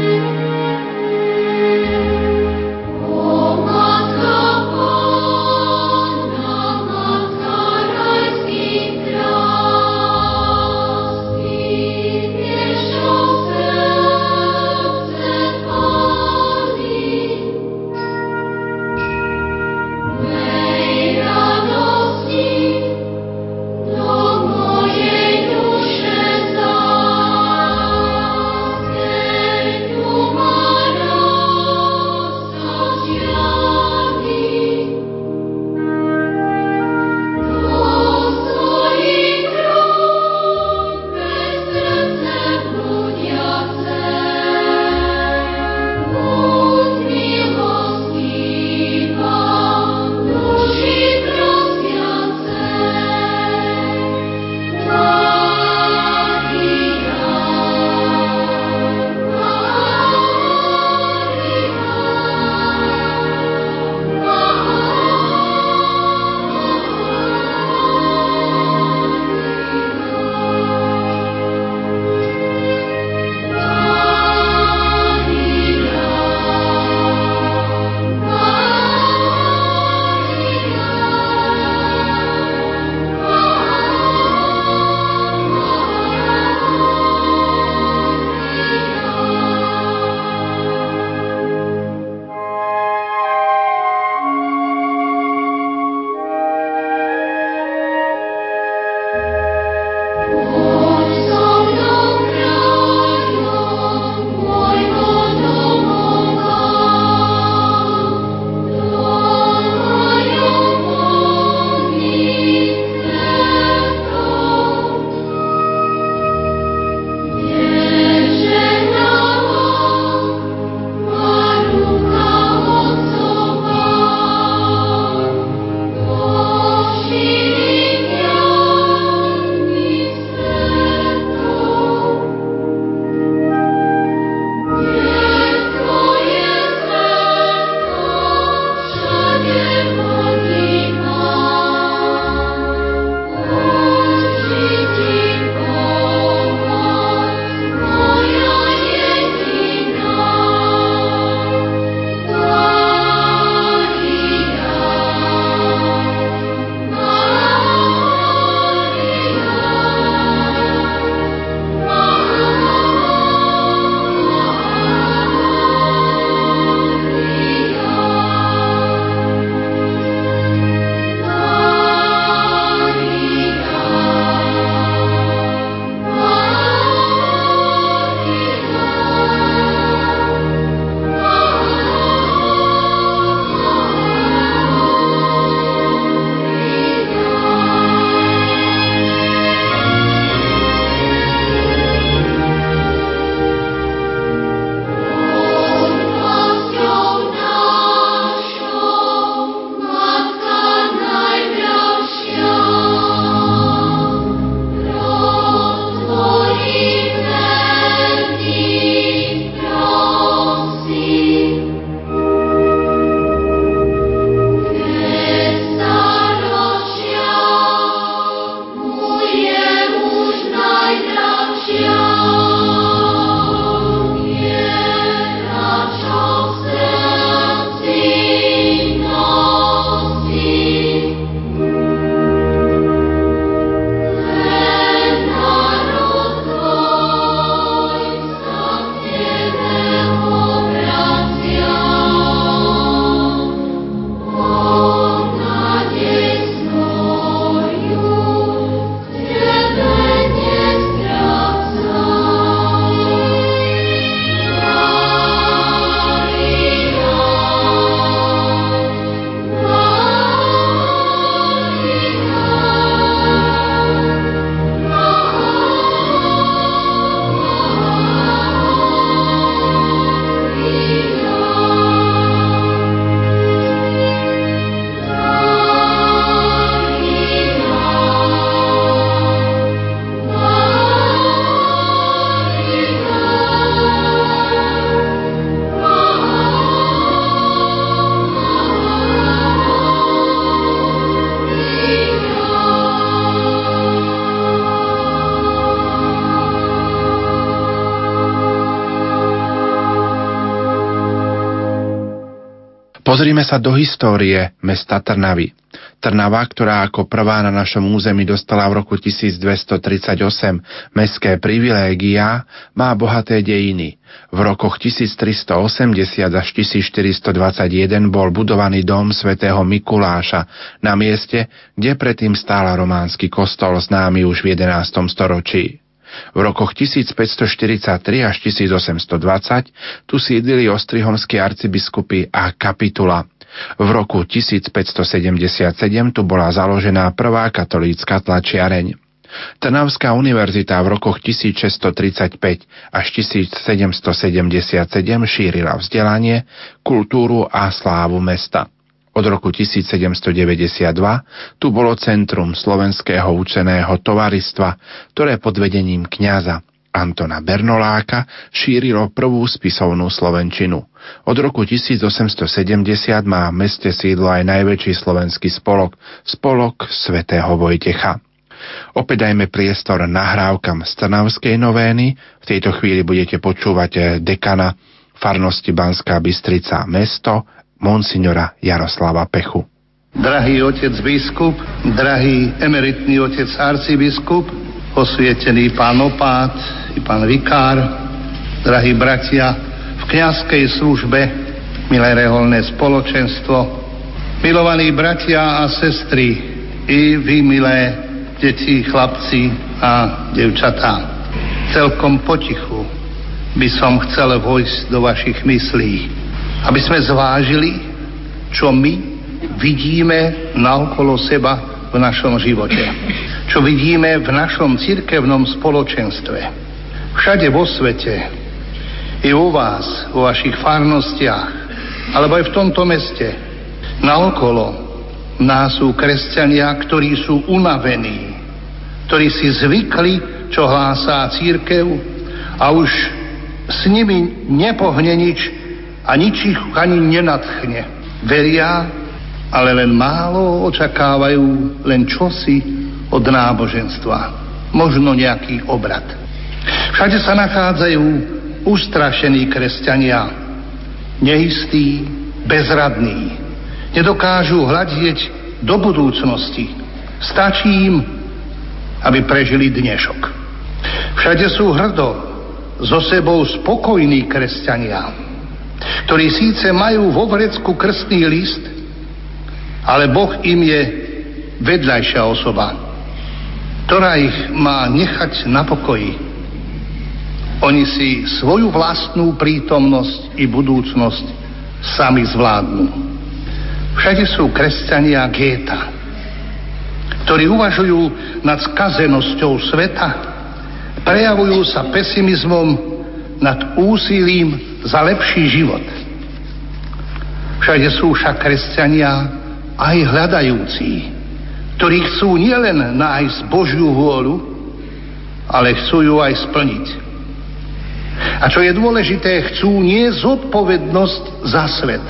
Sa do histórie mesta Trnavy. Trnava, ktorá ako prvá na našom území dostala v roku 1238 mestské privilégia, má bohaté dejiny. V rokoch 1380 až 1421 bol budovaný dom svätého Mikuláša na mieste, kde predtým stála románsky kostol známy už v 11. storočí. V rokoch 1543 až 1820 tu sídlili ostrihomskí arcibiskupy a kapitula. V roku 1577 tu bola založená prvá katolícka tlačiareň. Trnavská univerzita v rokoch 1635 až 1777 šírila vzdelanie, kultúru a slávu mesta. Od roku 1792 tu bolo centrum slovenského učeného tovaristva, ktoré pod vedením kňaza Antona Bernoláka šírilo prvú spisovnú slovenčinu. Od roku 1870 má v meste sídlo aj najväčší slovenský spolok, spolok svätého Vojtecha. Opäť dajme priestor nahrávkam z Trnavskej novény. V tejto chvíli budete počúvať dekana farnosti Banská Bystrica mesto monsignora Jaroslava Pechu.
Drahý otec biskup, drahý emeritný otec arcibiskup, osvietený pán opát i pán vikár, drahí bratia v kňazskej službe, milé reholné spoločenstvo, milovaní bratia a sestry i vy, milé deti, chlapci a devčatá. Celkom potichu by som chcel vojsť do vašich myslí aby sme zvážili, čo my vidíme naokolo seba v našom živote. Čo vidíme v našom cirkevnom spoločenstve. Všade vo svete, i u vás, vo vašich farnostiach, alebo aj v tomto meste, naokolo nás sú kresťania, ktorí sú unavení, ktorí si zvykli, čo hlásá církev a už s nimi nepohne nič, a nič ich ani nenatchne. Veria, ale len málo očakávajú len čosi od náboženstva. Možno nejaký obrad. Všade sa nachádzajú ustrašení kresťania, neistí, bezradní. Nedokážu hľadieť do budúcnosti. Stačí im, aby prežili dnešok. Všade sú hrdo, so sebou spokojní kresťania ktorí síce majú vo vrecku krstný list, ale Boh im je vedľajšia osoba, ktorá ich má nechať na pokoji. Oni si svoju vlastnú prítomnosť i budúcnosť sami zvládnu. Všade sú kresťania géta, ktorí uvažujú nad skazenosťou sveta, prejavujú sa pesimizmom nad úsilím za lepší život. Všade sú však kresťania aj hľadajúci, ktorí chcú nielen nájsť Božiu vôľu, ale chcú ju aj splniť. A čo je dôležité, chcú nie zodpovednosť za svet.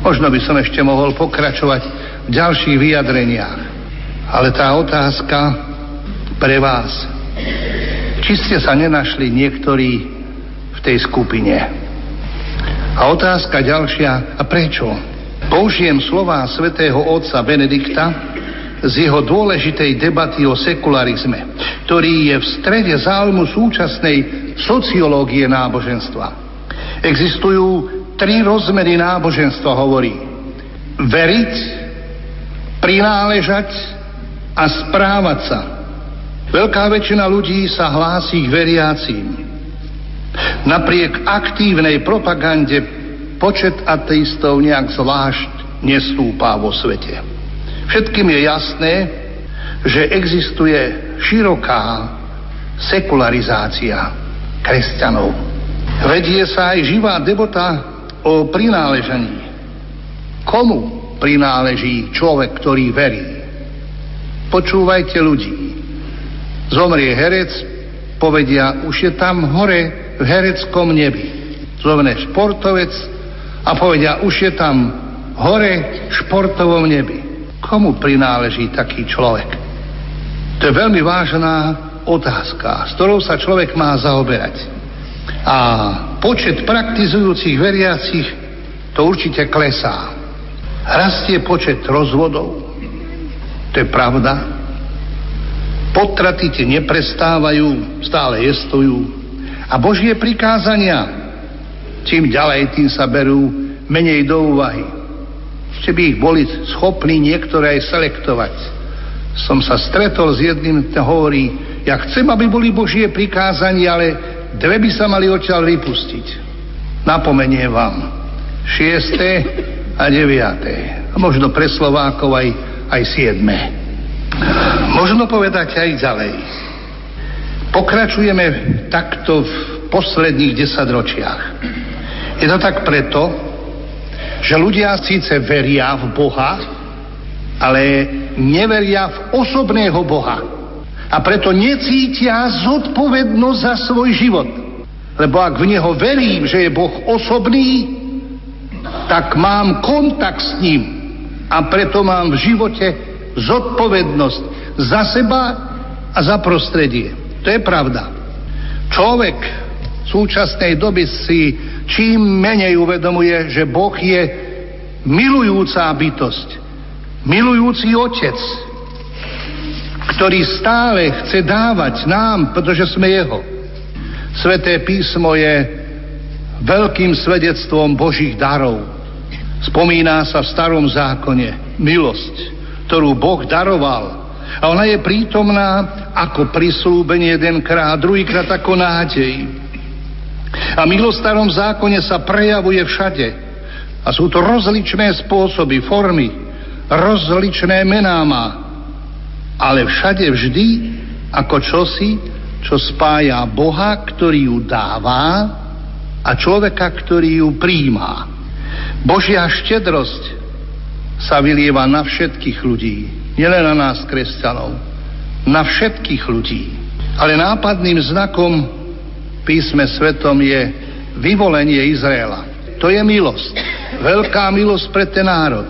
Možno by som ešte mohol pokračovať v ďalších vyjadreniach. Ale tá otázka pre vás. Či ste sa nenašli niektorí tej skupine. A otázka ďalšia, a prečo? Použijem slova svätého otca Benedikta z jeho dôležitej debaty o sekularizme, ktorý je v strede záujmu súčasnej sociológie náboženstva. Existujú tri rozmery náboženstva, hovorí. Veriť, prináležať a správať sa. Veľká väčšina ľudí sa hlási k veriacím. Napriek aktívnej propagande počet ateistov nejak zvlášť nestúpá vo svete. Všetkým je jasné, že existuje široká sekularizácia kresťanov. Vedie sa aj živá debota o prináležení. Komu prináleží človek, ktorý verí? Počúvajte ľudí. Zomrie herec, povedia, už je tam hore v hereckom nebi. Zovne športovec a povedia, už je tam hore športovom nebi. Komu prináleží taký človek? To je veľmi vážna otázka, s ktorou sa človek má zaoberať. A počet praktizujúcich veriacich to určite klesá. Rastie počet rozvodov, to je pravda. Potraty tie neprestávajú, stále jestujú. A Božie prikázania, čím ďalej, tým sa berú menej do úvahy. Ešte by ich boli schopní niektoré aj selektovať. Som sa stretol s jedným, ten hovorí, ja chcem, aby boli Božie prikázania, ale dve by sa mali odtiaľ vypustiť. Napomeniem vám. Šiesté a deviaté. A možno pre Slovákov aj, aj siedme. Možno povedať aj ďalej. Pokračujeme takto v posledných desaťročiach. Je to tak preto, že ľudia síce veria v Boha, ale neveria v osobného Boha. A preto necítia zodpovednosť za svoj život. Lebo ak v Neho verím, že je Boh osobný, tak mám kontakt s ním. A preto mám v živote zodpovednosť za seba a za prostredie. To je pravda. Človek súčasnej doby si čím menej uvedomuje, že Boh je milujúca bytosť, milujúci otec, ktorý stále chce dávať nám, pretože sme jeho. Sveté písmo je veľkým svedectvom Božích darov. Spomína sa v starom zákone milosť, ktorú Boh daroval. A ona je prítomná ako prislúbenie jedenkrát, druhýkrát ako nádej. A starom zákone sa prejavuje všade. A sú to rozličné spôsoby, formy, rozličné mená má. Ale všade vždy ako čosi, čo spája Boha, ktorý ju dáva a človeka, ktorý ju príjma. Božia štedrosť sa vylieva na všetkých ľudí, nielen na nás, kresťanov, na všetkých ľudí. Ale nápadným znakom písme svetom je vyvolenie Izraela. To je milosť. Veľká milosť pre ten národ.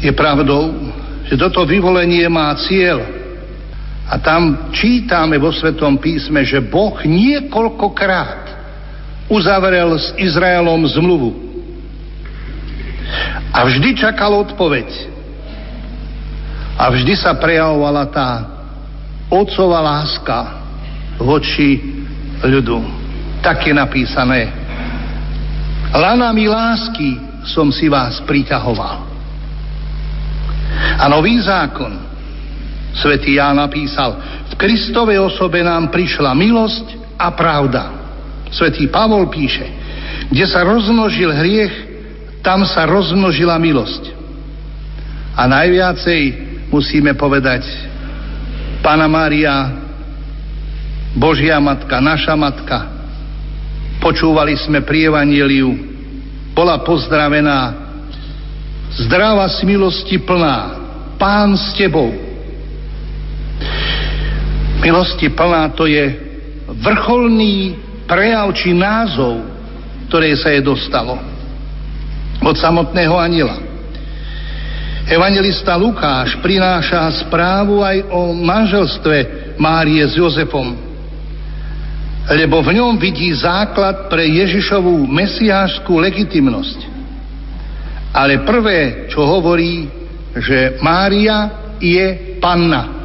Je pravdou, že toto vyvolenie má cieľ. A tam čítame vo Svetom písme, že Boh niekoľkokrát uzavrel s Izraelom zmluvu. A vždy čakal odpoveď. A vždy sa prejavovala tá otcová láska voči ľudu. Tak je napísané. Lanami lásky som si vás priťahoval. A nový zákon, svätý Ján napísal, v Kristovej osobe nám prišla milosť a pravda. Svetý Pavol píše, kde sa rozmnožil hriech, tam sa rozmnožila milosť. A najviacej musíme povedať, Pána Mária, Božia Matka, naša Matka, počúvali sme pri bola pozdravená, zdravá z milosti plná, Pán s tebou. Milosti plná to je vrcholný prejav či názov, ktoré sa je dostalo. Od samotného aniela. Evangelista Lukáš prináša správu aj o manželstve Márie s Jozefom, lebo v ňom vidí základ pre Ježišovú mesiášskú legitimnosť. Ale prvé, čo hovorí, že Mária je panna.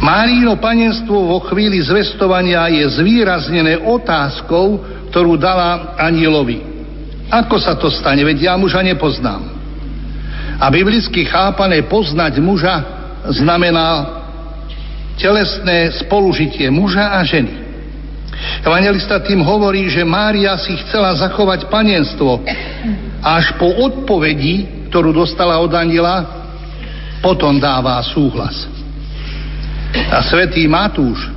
Márino panenstvo vo chvíli zvestovania je zvýraznené otázkou, ktorú dala anielovi. Ako sa to stane? Veď ja muža nepoznám. A biblicky chápané poznať muža znamená telesné spolužitie muža a ženy. Evangelista tým hovorí, že Mária si chcela zachovať panenstvo. Až po odpovedi, ktorú dostala od aniela, potom dáva súhlas. A svätý Matúš,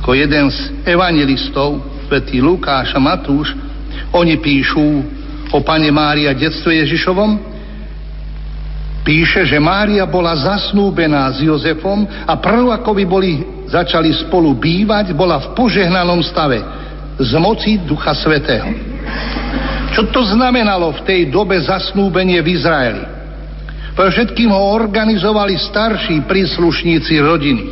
ako jeden z evangelistov, svätý Lukáš a Matúš, oni píšu o pane Mária detstve Ježišovom, píše, že Mária bola zasnúbená s Jozefom a prv ako by boli začali spolu bývať, bola v požehnanom stave z moci Ducha Svetého. Čo to znamenalo v tej dobe zasnúbenie v Izraeli? Pre všetkým ho organizovali starší príslušníci rodiny.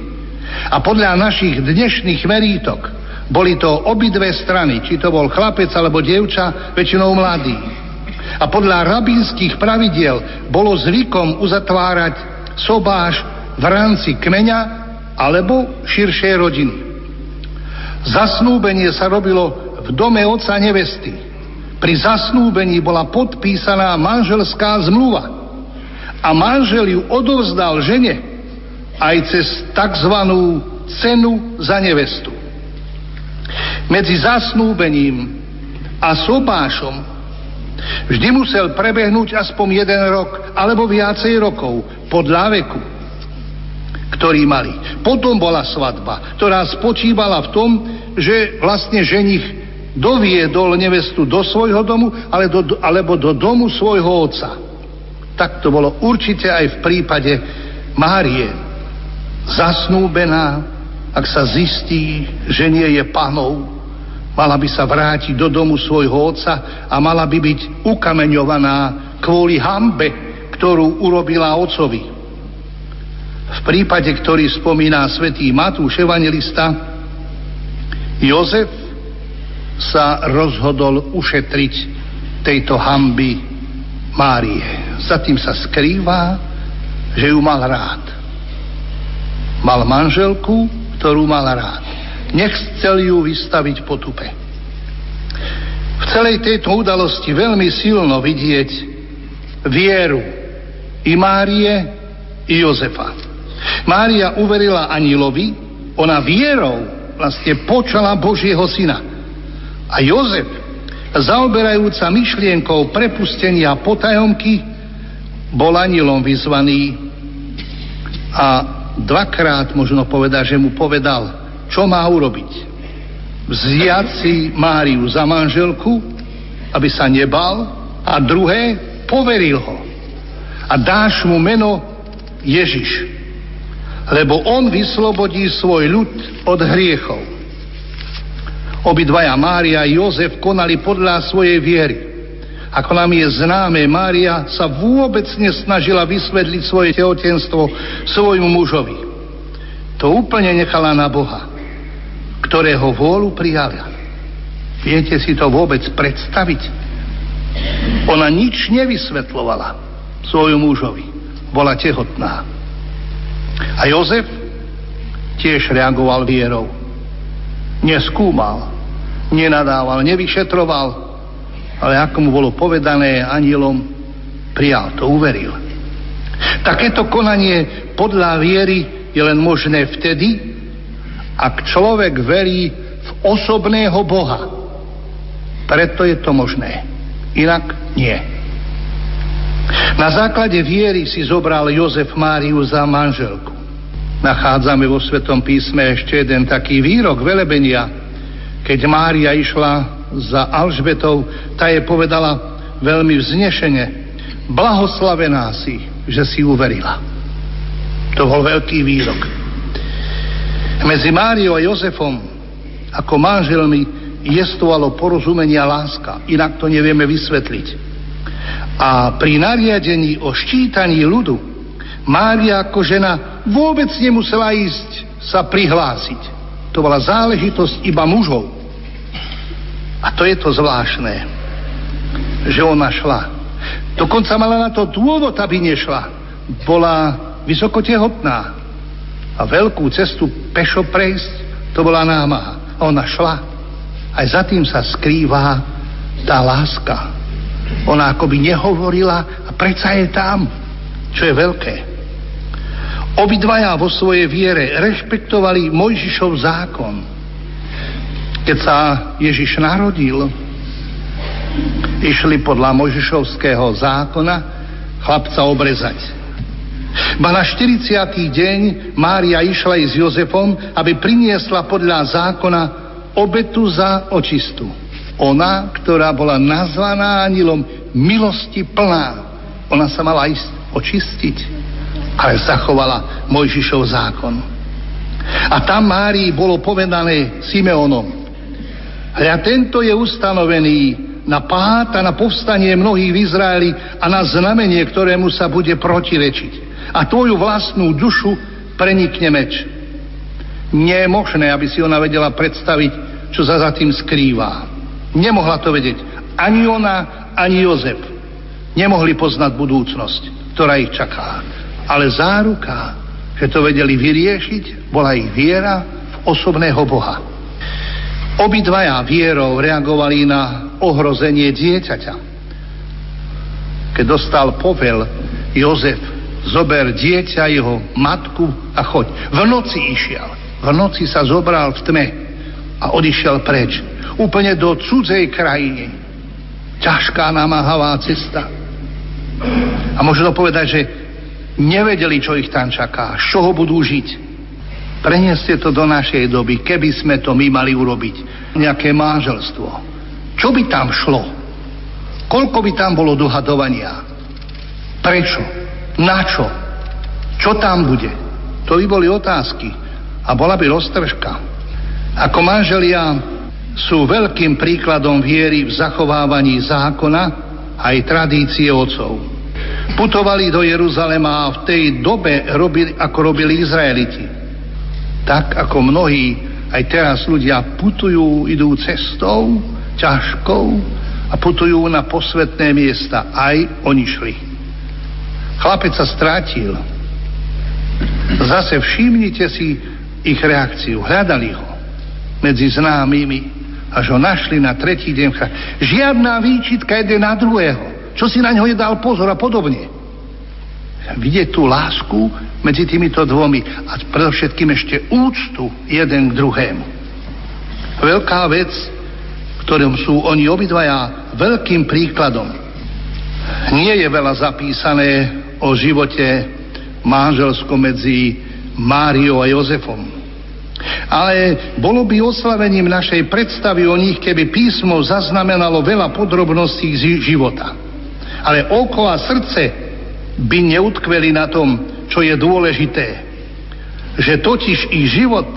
A podľa našich dnešných merítok Boli to obidve strany, či to bol chlapec alebo dievča, väčšinou mladý. A podľa rabínskych pravidiel bolo zvykom uzatvárať sobáš v rámci kmeňa alebo širšej rodiny. Zasnúbenie sa robilo v dome oca nevesty. Pri zasnúbení bola podpísaná manželská zmluva a manžel ju odovzdal žene aj cez tzv. cenu za nevestu. Medzi zasnúbením a sobášom vždy musel prebehnúť aspoň jeden rok alebo viacej rokov podľa veku, ktorý mali. Potom bola svadba, ktorá spočívala v tom, že vlastne ženich doviedol nevestu do svojho domu ale do, alebo do domu svojho otca. Tak to bolo určite aj v prípade Márie. Zasnúbená ak sa zistí, že nie je panou, mala by sa vrátiť do domu svojho otca a mala by byť ukameňovaná kvôli hambe, ktorú urobila ocovi. V prípade, ktorý spomína svätý Matúš evangelista, Jozef sa rozhodol ušetriť tejto hamby Márie. Za tým sa skrýva, že ju mal rád. Mal manželku, ktorú mal rád. Nechcel ju vystaviť potupe. V celej tejto udalosti veľmi silno vidieť vieru i Márie, i Jozefa. Mária uverila anilovi, ona vierou vlastne počala Božieho syna. A Jozef, zaoberajúca myšlienkou prepustenia potajomky, bol anilom vyzvaný a dvakrát možno povedať, že mu povedal, čo má urobiť. Vziať si Máriu za manželku, aby sa nebal, a druhé, poveril ho. A dáš mu meno Ježiš, lebo on vyslobodí svoj ľud od hriechov. Obidvaja Mária a Jozef konali podľa svojej viery. Ako nám je známe, Mária sa vôbec nesnažila vysvetliť svoje tehotenstvo svojmu mužovi. To úplne nechala na Boha, ktorého vôľu prijala. Viete si to vôbec predstaviť? Ona nič nevysvetlovala svojmu mužovi. Bola tehotná. A Jozef tiež reagoval vierou. Neskúmal, nenadával, nevyšetroval, ale ako mu bolo povedané anielom, prijal to, uveril. Takéto konanie podľa viery je len možné vtedy, ak človek verí v osobného Boha. Preto je to možné. Inak nie. Na základe viery si zobral Jozef Máriu za manželku. Nachádzame vo Svetom písme ešte jeden taký výrok velebenia, keď Mária išla za Alžbetou, tá je povedala veľmi vznešene, blahoslavená si, že si uverila. To bol veľký výrok. Medzi Máriou a Jozefom ako manželmi jestovalo porozumenie a láska, inak to nevieme vysvetliť. A pri nariadení o ščítaní ľudu Mária ako žena vôbec nemusela ísť sa prihlásiť. To bola záležitosť iba mužov. A to je to zvláštne, že ona šla. Dokonca mala na to dôvod, aby nešla. Bola vysoko tehotná. A veľkú cestu pešo prejsť, to bola námaha. A ona šla. Aj za tým sa skrýva tá láska. Ona akoby nehovorila a predsa je tam, čo je veľké. Obidvaja vo svojej viere rešpektovali Mojžišov zákon keď sa Ježiš narodil, išli podľa Možišovského zákona chlapca obrezať. Ba na 40. deň Mária išla i s Jozefom, aby priniesla podľa zákona obetu za očistu. Ona, ktorá bola nazvaná anilom milosti plná, ona sa mala ísť očistiť, ale zachovala Mojžišov zákon. A tam Márii bolo povedané Simeonom, a tento je ustanovený na pád a na povstanie mnohých v Izraeli a na znamenie, ktorému sa bude protirečiť. A tvoju vlastnú dušu prenikne meč. Nie je možné, aby si ona vedela predstaviť čo sa za tým skrýva. Nemohla to vedieť ani ona, ani Jozef. Nemohli poznať budúcnosť, ktorá ich čaká. Ale záruka, že to vedeli vyriešiť, bola ich viera v osobného Boha. Obidvaja vierou reagovali na ohrozenie dieťaťa. Keď dostal povel Jozef, zober dieťa, jeho matku a choď. V noci išiel. V noci sa zobral v tme a odišiel preč. Úplne do cudzej krajiny. Ťažká, namáhavá cesta. A možno povedať, že nevedeli, čo ich tam čaká, z čoho budú žiť. Prenieste to do našej doby, keby sme to my mali urobiť. Nejaké manželstvo. Čo by tam šlo? Koľko by tam bolo dohadovania? Prečo? Na čo? Čo tam bude? To by boli otázky. A bola by roztržka. Ako manželia sú veľkým príkladom viery v zachovávaní zákona aj tradície otcov. Putovali do Jeruzalema a v tej dobe robili, ako robili Izraeliti. Tak ako mnohí aj teraz ľudia putujú, idú cestou ťažkou a putujú na posvetné miesta. Aj oni šli. Chlapec sa strátil. Zase všimnite si ich reakciu. Hľadali ho medzi známymi, až ho našli na tretí deň. Žiadna výčitka jeden na druhého. Čo si na ňo nedal pozor a podobne. Vidieť tú lásku medzi týmito dvomi a predovšetkým ešte úctu jeden k druhému. Veľká vec, ktorom sú oni obidvaja veľkým príkladom. Nie je veľa zapísané o živote manželskom medzi Máriou a Jozefom. Ale bolo by oslavením našej predstavy o nich, keby písmo zaznamenalo veľa podrobností z života. Ale oko a srdce by neutkveli na tom, čo je dôležité. Že totiž ich život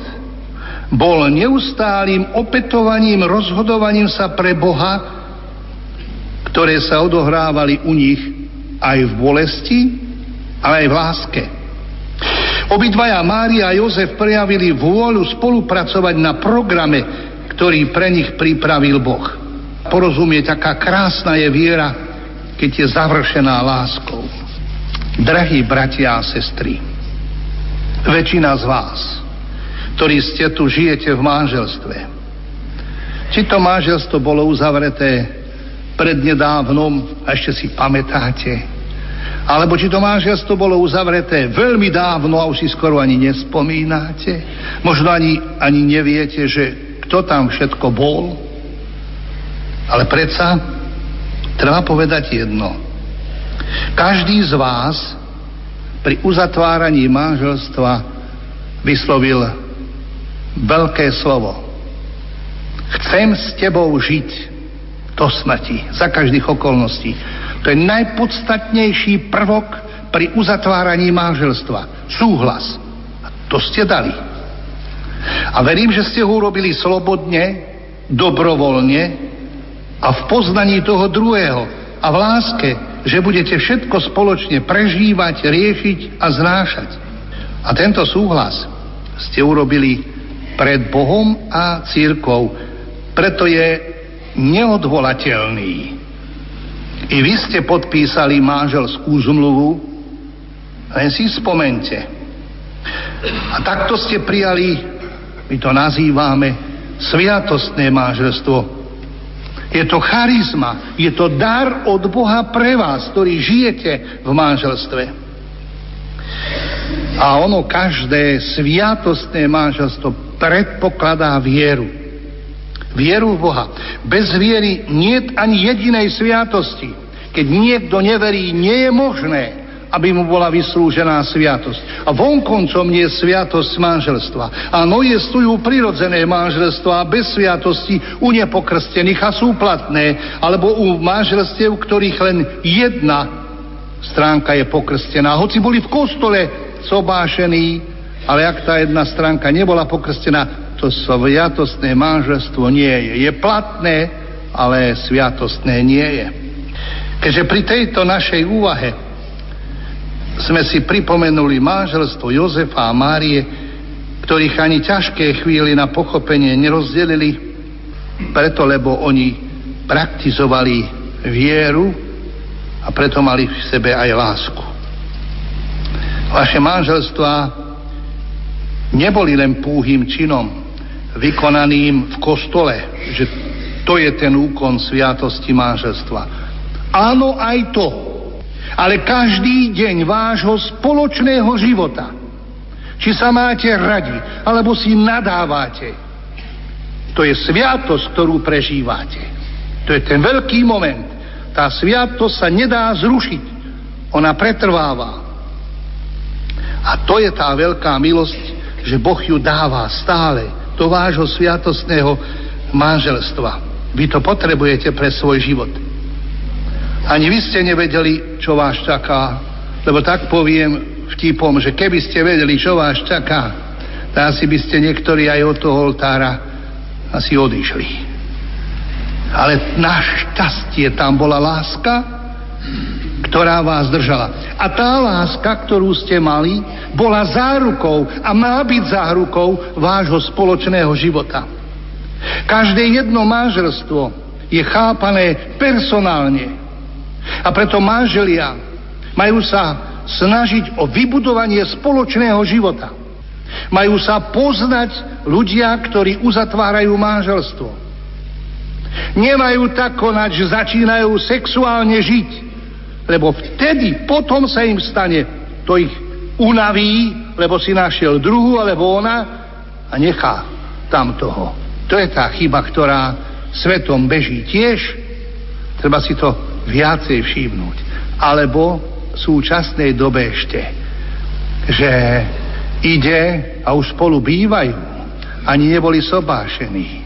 bol neustálým opetovaním, rozhodovaním sa pre Boha, ktoré sa odohrávali u nich aj v bolesti, ale aj v láske. Obidvaja Mária a Jozef prejavili vôľu spolupracovať na programe, ktorý pre nich pripravil Boh. Porozumieť, aká krásna je viera, keď je završená láskou. Drahí bratia a sestry, väčšina z vás, ktorí ste tu žijete v manželstve, či to manželstvo bolo uzavreté prednedávnom a ešte si pamätáte, alebo či to manželstvo bolo uzavreté veľmi dávno a už si skoro ani nespomínate. Možno ani, ani neviete, že kto tam všetko bol. Ale predsa treba povedať jedno. Každý z vás pri uzatváraní manželstva vyslovil veľké slovo. Chcem s tebou žiť do smrti, za každých okolností. To je najpodstatnejší prvok pri uzatváraní manželstva. Súhlas. A to ste dali. A verím, že ste ho urobili slobodne, dobrovoľne a v poznaní toho druhého a v láske, že budete všetko spoločne prežívať, riešiť a znášať. A tento súhlas ste urobili pred Bohom a církou. Preto je neodvolateľný. I vy ste podpísali manželskú zmluvu, len si spomente. A takto ste prijali, my to nazývame, sviatostné manželstvo. Je to charizma, je to dar od Boha pre vás, ktorý žijete v manželstve. A ono každé sviatostné manželstvo predpokladá vieru. Vieru v Boha. Bez viery nie ani jedinej sviatosti. Keď niekto neverí, nie je možné, aby mu bola vyslúžená sviatosť. A vonkoncom je sviatosť manželstva. Áno, existujú prirodzené manželstva bez sviatosti u nepokrstených a sú platné, alebo u manželstiev, ktorých len jedna stránka je pokrstená. Hoci boli v kostole sobášení, ale ak tá jedna stránka nebola pokrstená, to sviatostné manželstvo nie je. Je platné, ale sviatostné nie je. Keďže pri tejto našej úvahe sme si pripomenuli manželstvo Jozefa a Márie, ktorých ani ťažké chvíli na pochopenie nerozdelili, preto lebo oni praktizovali vieru a preto mali v sebe aj lásku. Vaše manželstvá neboli len púhým činom, vykonaným v kostole, že to je ten úkon sviatosti manželstva. Áno, aj to. Ale každý deň vášho spoločného života, či sa máte radi, alebo si nadávate, to je sviatosť, ktorú prežívate. To je ten veľký moment. Tá sviatosť sa nedá zrušiť. Ona pretrváva. A to je tá veľká milosť, že Boh ju dáva stále do vášho sviatostného manželstva. Vy to potrebujete pre svoj život. Ani vy ste nevedeli, čo vás čaká, lebo tak poviem vtipom, že keby ste vedeli, čo vás čaká, tak asi by ste niektorí aj od toho oltára asi odišli. Ale na šťastie tam bola láska, ktorá vás držala. A tá láska, ktorú ste mali, bola zárukou a má byť zárukou vášho spoločného života. Každé jedno manželstvo je chápané personálne. A preto manželia majú sa snažiť o vybudovanie spoločného života. Majú sa poznať ľudia, ktorí uzatvárajú manželstvo. Nemajú tak konať, že začínajú sexuálne žiť, lebo vtedy potom sa im stane, to ich unaví, lebo si našiel druhú alebo ona a nechá tam toho. To je tá chyba, ktorá svetom beží tiež. Treba si to viacej všimnúť. Alebo v súčasnej dobe ešte, že ide a už spolu bývajú. Ani neboli sobášení.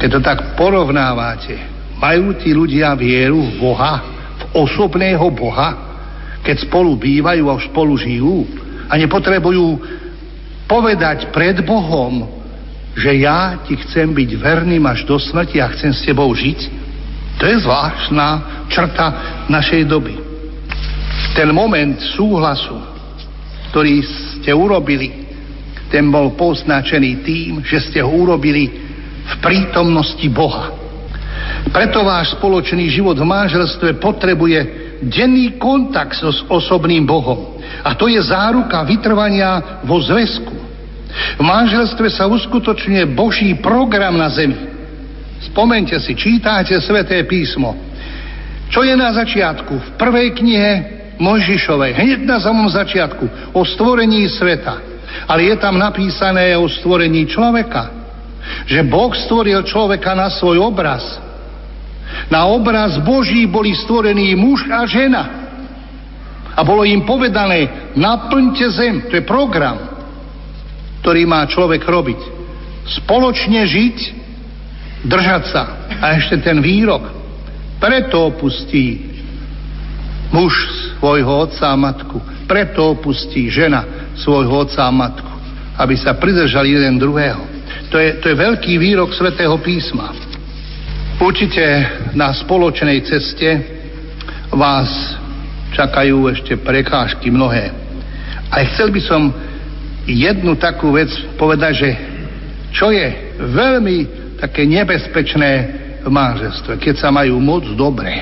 Keď to tak porovnávate, majú tí ľudia vieru v Boha, osobného Boha, keď spolu bývajú a spolu žijú a nepotrebujú povedať pred Bohom, že ja ti chcem byť verným až do smrti a chcem s tebou žiť. To je zvláštna črta našej doby. Ten moment súhlasu, ktorý ste urobili, ten bol poznačený tým, že ste ho urobili v prítomnosti Boha. Preto váš spoločný život v manželstve potrebuje denný kontakt so osobným Bohom. A to je záruka vytrvania vo zväzku. V manželstve sa uskutočňuje Boží program na zemi. Spomente si, čítáte Sveté písmo. Čo je na začiatku? V prvej knihe Mojžišovej, hneď na samom začiatku, o stvorení sveta. Ale je tam napísané o stvorení človeka že Boh stvoril človeka na svoj obraz. Na obraz Boží boli stvorení muž a žena. A bolo im povedané, naplňte zem. To je program, ktorý má človek robiť. Spoločne žiť, držať sa. A ešte ten výrok. Preto opustí muž svojho otca a matku. Preto opustí žena svojho otca a matku. Aby sa pridržali jeden druhého. To je, to je veľký výrok svätého písma. Určite na spoločnej ceste vás čakajú ešte prekážky mnohé. A chcel by som jednu takú vec povedať, že čo je veľmi také nebezpečné v manželstve, keď sa majú moc dobre,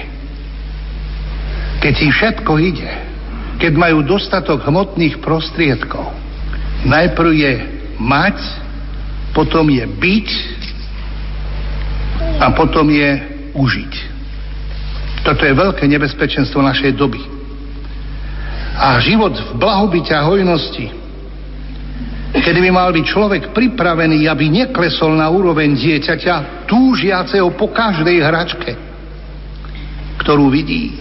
keď im všetko ide, keď majú dostatok hmotných prostriedkov. Najprv je mať potom je byť a potom je užiť. Toto je veľké nebezpečenstvo našej doby. A život v blahobite a hojnosti, kedy by mal byť človek pripravený, aby neklesol na úroveň dieťaťa, túžiaceho po každej hračke, ktorú vidí.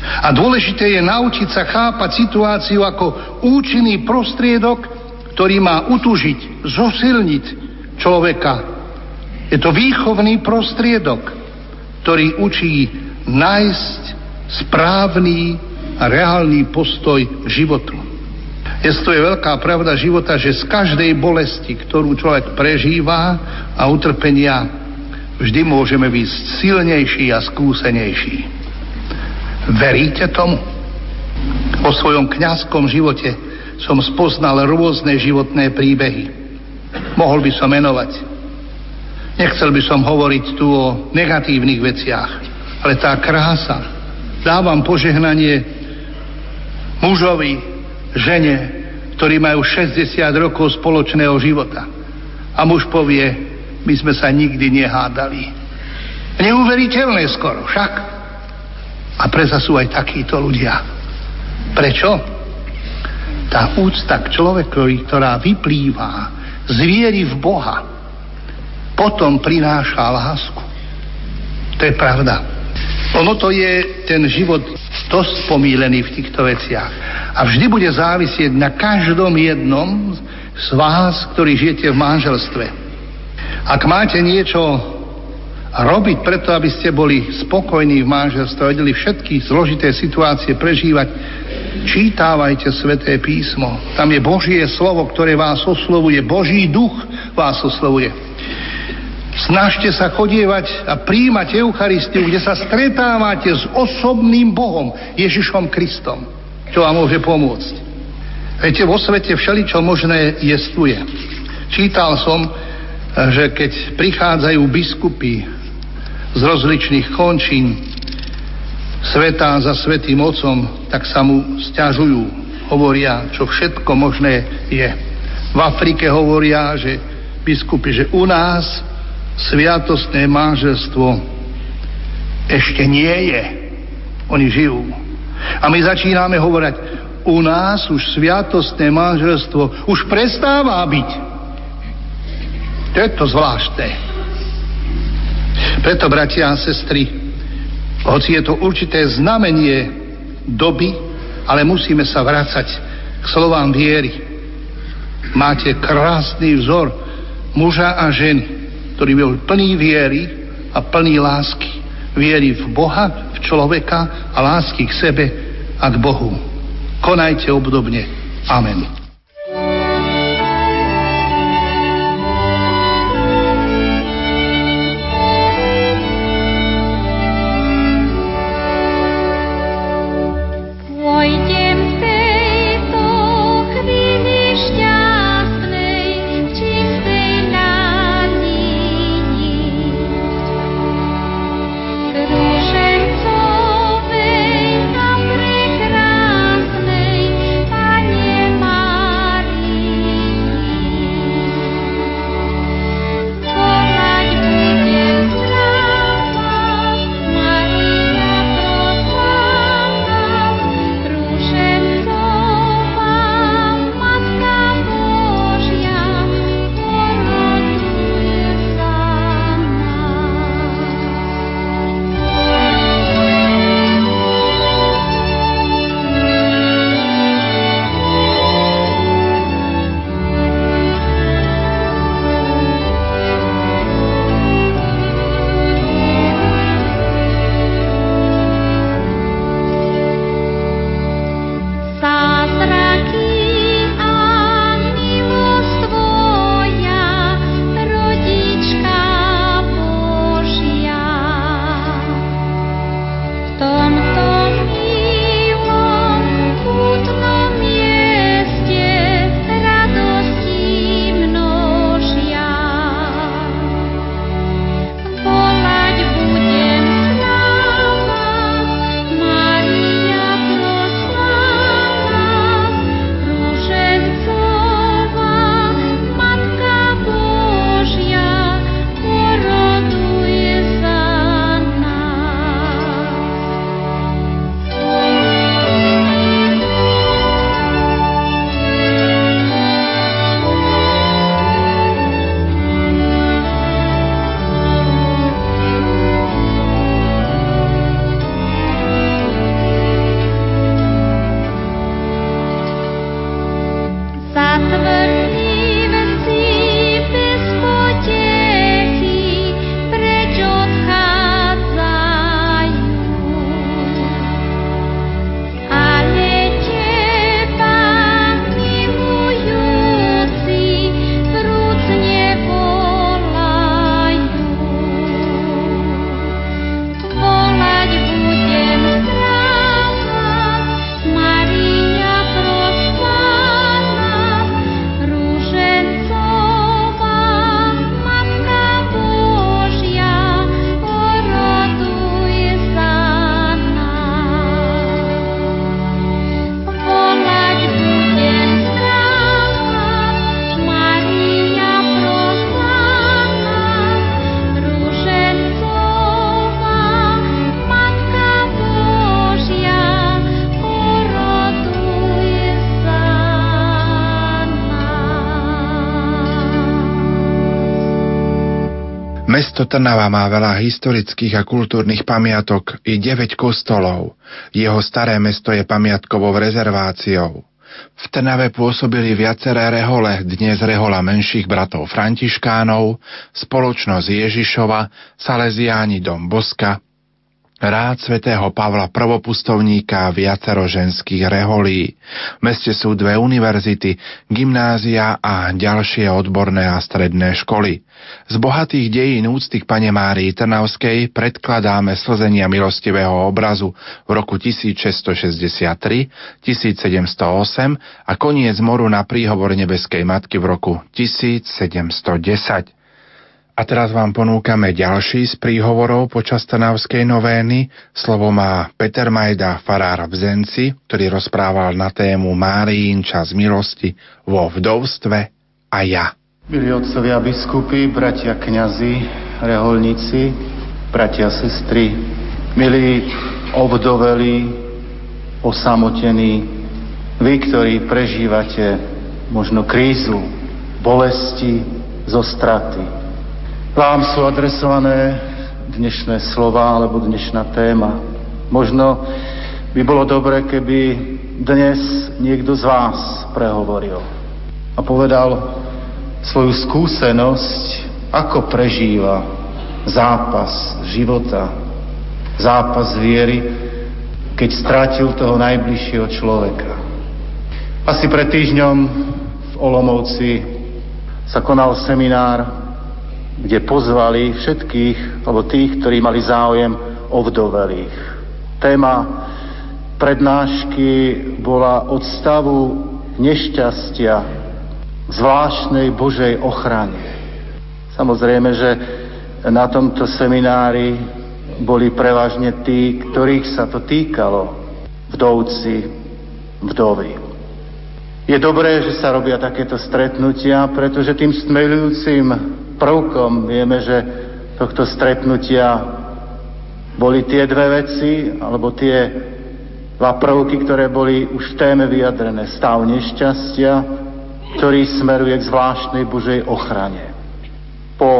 A dôležité je naučiť sa chápať situáciu ako účinný prostriedok, ktorý má utužiť, zosilniť človeka. Je to výchovný prostriedok, ktorý učí nájsť správny a reálny postoj k životu. Je to je veľká pravda života, že z každej bolesti, ktorú človek prežíva a utrpenia, vždy môžeme byť silnejší a skúsenejší. Veríte tomu? O svojom kňazskom živote som spoznal rôzne životné príbehy. Mohol by som menovať. Nechcel by som hovoriť tu o negatívnych veciach, ale tá krása. Dávam požehnanie mužovi, žene, ktorí majú 60 rokov spoločného života. A muž povie, my sme sa nikdy nehádali. Neuveriteľné skoro, však. A preza sú aj takíto ľudia. Prečo? Tá úcta k človekovi, ktorá vyplýva z viery v Boha, potom prináša lásku. To je pravda. Ono to je ten život dosť pomílený v týchto veciach. A vždy bude závisieť na každom jednom z vás, ktorí žijete v manželstve. Ak máte niečo robiť preto, aby ste boli spokojní v manželstve, vedeli všetky zložité situácie prežívať, čítávajte Sveté písmo. Tam je Božie slovo, ktoré vás oslovuje. Boží duch vás oslovuje. Snažte sa chodievať a príjmať Eucharistiu, kde sa stretávate s osobným Bohom, Ježišom Kristom, čo vám môže pomôcť. Viete, vo svete všeličo možné jestuje. Čítal som, že keď prichádzajú biskupy z rozličných končín sveta za svetým mocom, tak sa mu stiažujú. Hovoria, čo všetko možné je. V Afrike hovoria, že biskupy, že u nás sviatostné manželstvo ešte nie je. Oni žijú. A my začíname hovoriť, u nás už sviatostné manželstvo už prestáva byť. To je to zvláštne. Preto, bratia a sestry, hoci je to určité znamenie doby, ale musíme sa vrácať k slovám viery. Máte krásny vzor muža a ženy, ktorý bol plný viery a plný lásky. Viery v Boha, v človeka a lásky k sebe a k Bohu. Konajte obdobne. Amen.
Mesto Trnava má veľa historických a kultúrnych pamiatok i 9 kostolov. Jeho staré mesto je pamiatkovou rezerváciou. V Trnave pôsobili viaceré rehole, dnes rehola menších bratov Františkánov, spoločnosť Ježišova, Salesiáni Dom Boska, rád svätého Pavla Prvopustovníka viacero ženských reholí. V meste sú dve univerzity, gymnázia a ďalšie odborné a stredné školy. Z bohatých dejín úcty k Pane Márii Trnavskej predkladáme slzenia milostivého obrazu v roku 1663, 1708 a koniec moru na príhovor nebeskej matky v roku 1710. A teraz vám ponúkame ďalší z príhovorov počas Trnavskej novény. Slovo má Peter Majda, farár v Zenci, ktorý rozprával na tému Máriín čas milosti vo vdovstve a ja.
Milí otcovia biskupy, bratia kňazi, reholníci, bratia sestry, milí obdoveli, osamotení, vy, ktorí prežívate možno krízu, bolesti zo straty, vám sú adresované dnešné slova alebo dnešná téma. Možno by bolo dobre, keby dnes niekto z vás prehovoril a povedal svoju skúsenosť, ako prežíva zápas života, zápas viery, keď strátil toho najbližšieho človeka. Asi pred týždňom v Olomovci sa konal seminár kde pozvali všetkých, alebo tých, ktorí mali záujem o vdovelých. Téma prednášky bola od stavu nešťastia zvláštnej Božej ochrane. Samozrejme, že na tomto seminári boli prevažne tí, ktorých sa to týkalo, vdovci, vdovy. Je dobré, že sa robia takéto stretnutia, pretože tým stmelujúcim prvkom vieme, že tohto stretnutia boli tie dve veci, alebo tie dva prvky, ktoré boli už v téme vyjadrené. Stav nešťastia, ktorý smeruje k zvláštnej Božej ochrane. Po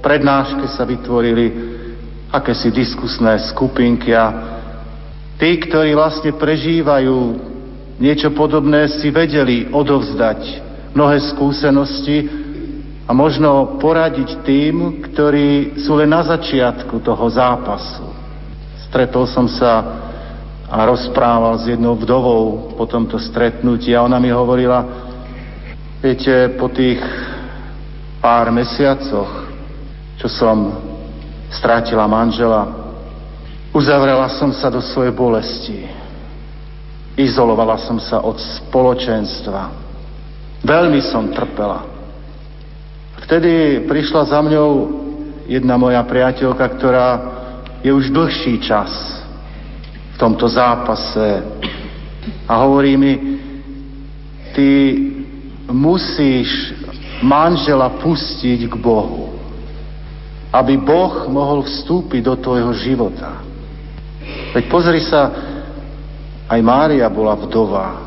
prednáške sa vytvorili akési diskusné skupinky a tí, ktorí vlastne prežívajú niečo podobné, si vedeli odovzdať mnohé skúsenosti, a možno poradiť tým, ktorí sú len na začiatku toho zápasu. Stretol som sa a rozprával s jednou vdovou po tomto stretnutí a ona mi hovorila, viete, po tých pár mesiacoch, čo som strátila manžela, uzavrela som sa do svojej bolesti. Izolovala som sa od spoločenstva. Veľmi som trpela. Vtedy prišla za mňou jedna moja priateľka, ktorá je už dlhší čas v tomto zápase a hovorí mi, ty musíš manžela pustiť k Bohu, aby Boh mohol vstúpiť do tvojho života. Veď pozri sa, aj Mária bola vdova.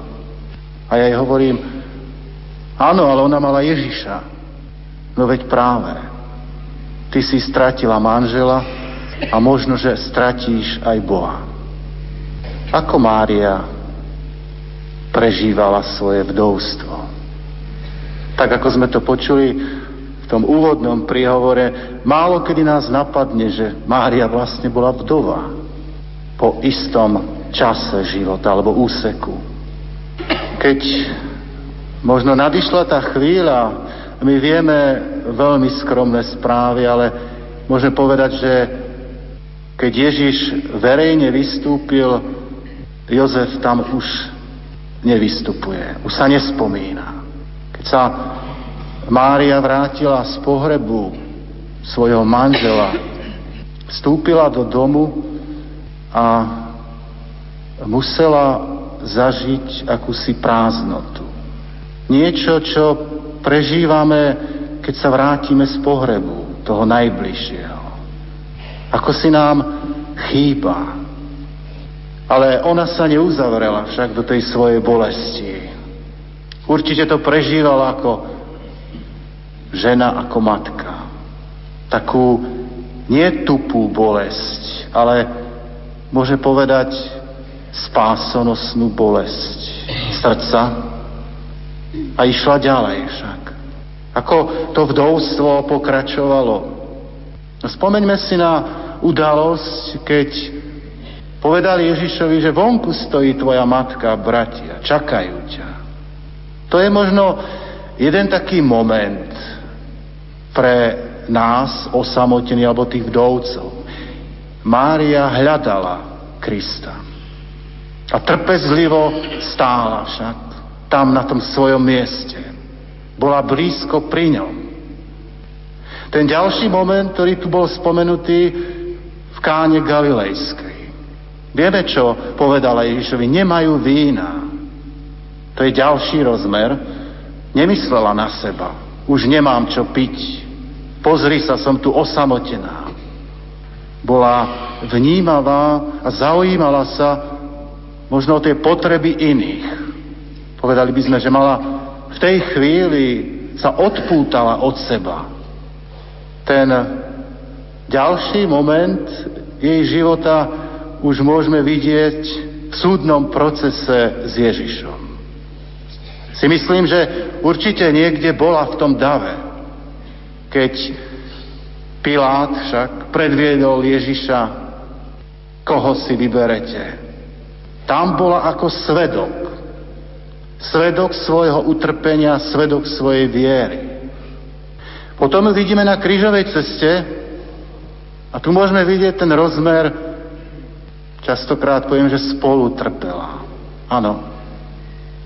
A ja jej hovorím, áno, ale ona mala Ježiša. No veď práve. Ty si stratila manžela a možno, že stratíš aj Boha. Ako Mária prežívala svoje vdovstvo. Tak ako sme to počuli v tom úvodnom príhovore, málo kedy nás napadne, že Mária vlastne bola vdova po istom čase života alebo úseku. Keď možno nadišla tá chvíľa, my vieme veľmi skromné správy, ale môžeme povedať, že keď Ježiš verejne vystúpil, Jozef tam už nevystupuje, už sa nespomína. Keď sa Mária vrátila z pohrebu svojho manžela, vstúpila do domu a musela zažiť akúsi prázdnotu. Niečo, čo prežívame, keď sa vrátime z pohrebu toho najbližšieho. Ako si nám chýba. Ale ona sa neuzavrela však do tej svojej bolesti. Určite to prežívala ako žena, ako matka. takú nie tupú bolesť, ale môže povedať spásonosnú bolesť srdca a išla ďalej však. Ako to vdovstvo pokračovalo. Spomeňme si na udalosť, keď povedali Ježišovi, že vonku stojí tvoja matka a bratia, čakajú ťa. To je možno jeden taký moment pre nás, osamotení alebo tých vdovcov. Mária hľadala Krista. A trpezlivo stála však tam na tom svojom mieste. Bola blízko pri ňom. Ten ďalší moment, ktorý tu bol spomenutý v káne Galilejskej. Vieme, čo povedala Ježišovi. Nemajú vína. To je ďalší rozmer. Nemyslela na seba. Už nemám čo piť. Pozri sa, som tu osamotená. Bola vnímavá a zaujímala sa možno o tie potreby iných. Povedali by sme, že mala v tej chvíli sa odpútala od seba. Ten ďalší moment jej života už môžeme vidieť v súdnom procese s Ježišom. Si myslím, že určite niekde bola v tom dave, keď Pilát však predviedol Ježiša, koho si vyberete. Tam bola ako svedok. Svedok svojho utrpenia, svedok svojej viery. Potom vidíme na krížovej ceste a tu môžeme vidieť ten rozmer, častokrát poviem, že spolu trpela. Áno.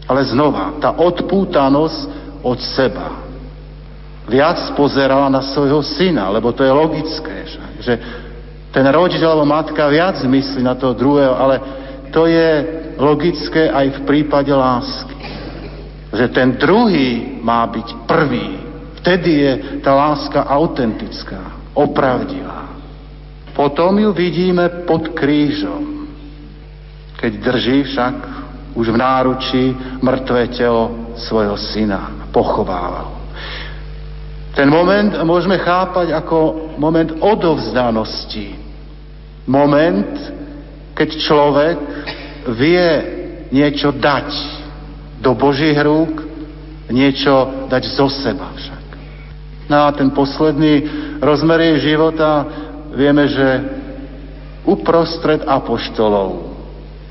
Ale znova, tá odpútanosť od seba. Viac pozerala na svojho syna, lebo to je logické, že ten rodič alebo matka viac myslí na toho druhého, ale to je logické aj v prípade lásky. Že ten druhý má byť prvý. Vtedy je tá láska autentická, opravdivá. Potom ju vidíme pod krížom, keď drží však už v náručí mŕtve telo svojho syna. Pochováva Ten moment môžeme chápať ako moment odovzdanosti. Moment, keď človek vie niečo dať do Božích rúk, niečo dať zo seba však. No a ten posledný rozmer jej života vieme, že uprostred apoštolov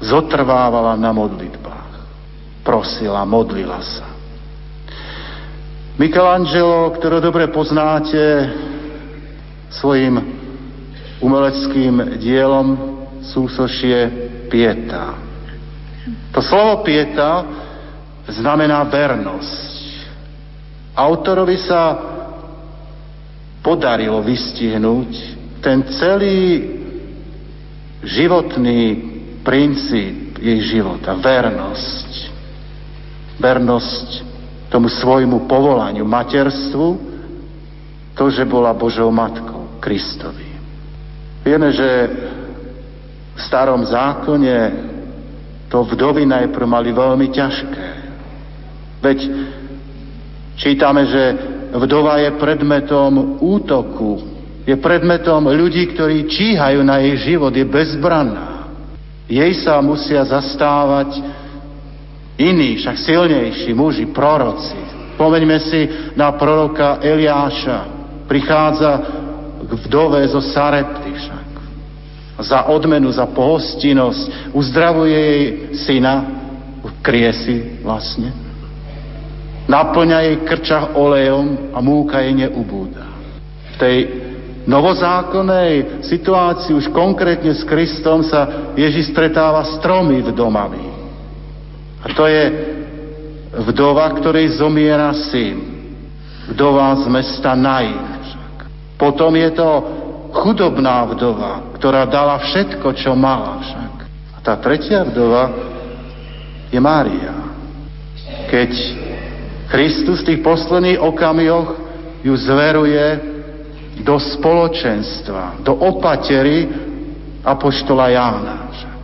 zotrvávala na modlitbách. Prosila, modlila sa. Michelangelo, ktorého dobre poznáte svojim umeleckým dielom, súsošie pieta. To slovo pieta znamená vernosť. Autorovi sa podarilo vystihnúť ten celý životný princíp jej života. Vernosť. Vernosť tomu svojmu povolaniu, materstvu, to, že bola Božou matkou, Kristovi. Vieme, že v starom zákone to vdovy najprv mali veľmi ťažké. Veď čítame, že vdova je predmetom útoku, je predmetom ľudí, ktorí číhajú na jej život, je bezbranná. Jej sa musia zastávať iní, však silnejší muži, proroci. Pomeňme si na proroka Eliáša. Prichádza k vdove zo Sarepty však za odmenu, za pohostinnosť, uzdravuje jej syna, kriesi vlastne, naplňa jej krčach olejom a múka jej neubúda. V tej novozákonnej situácii už konkrétne s Kristom sa Ježiš stretáva s tromi vdomami. A to je vdova, ktorej zomiera syn. Vdova z mesta Nain. Potom je to chudobná vdova, ktorá dala všetko, čo mala však. A tá tretia vdova je Mária. Keď Kristus v tých posledných okamihoch ju zveruje do spoločenstva, do opatery apoštola Jána. Však.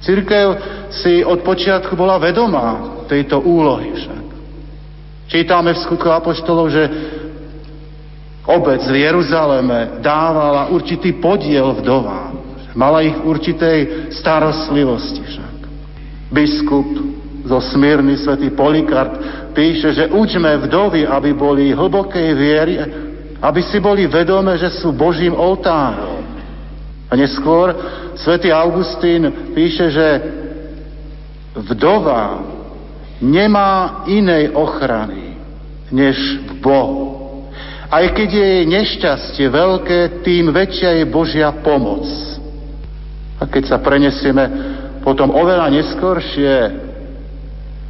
Církev si od počiatku bola vedomá tejto úlohy však. Čítame v skutku apoštolov, že obec v Jeruzaleme dávala určitý podiel vdovám. Mala ich určitej starostlivosti však. Biskup zo Smírny, svätý Polikarp, píše, že učme vdovy, aby boli hlbokej viery, aby si boli vedomé, že sú Božím oltárom. A neskôr svätý Augustín píše, že vdova nemá inej ochrany, než v Bohu. Aj keď je jej nešťastie veľké, tým väčšia je Božia pomoc. A keď sa prenesieme potom oveľa neskoršie,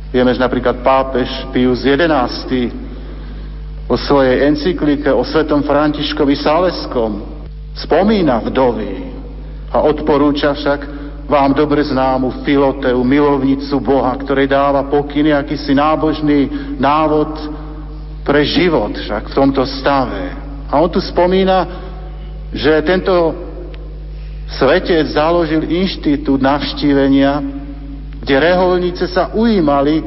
vieme, že napríklad pápež Pius XI o svojej encyklike o svetom Františkovi Saleskom spomína vdovy a odporúča však vám dobre známu Filoteu, milovnicu Boha, ktorej dáva pokyny, akýsi nábožný návod pre život však v tomto stave. A on tu spomína, že tento svetec založil inštitút navštívenia, kde reholnice sa ujímali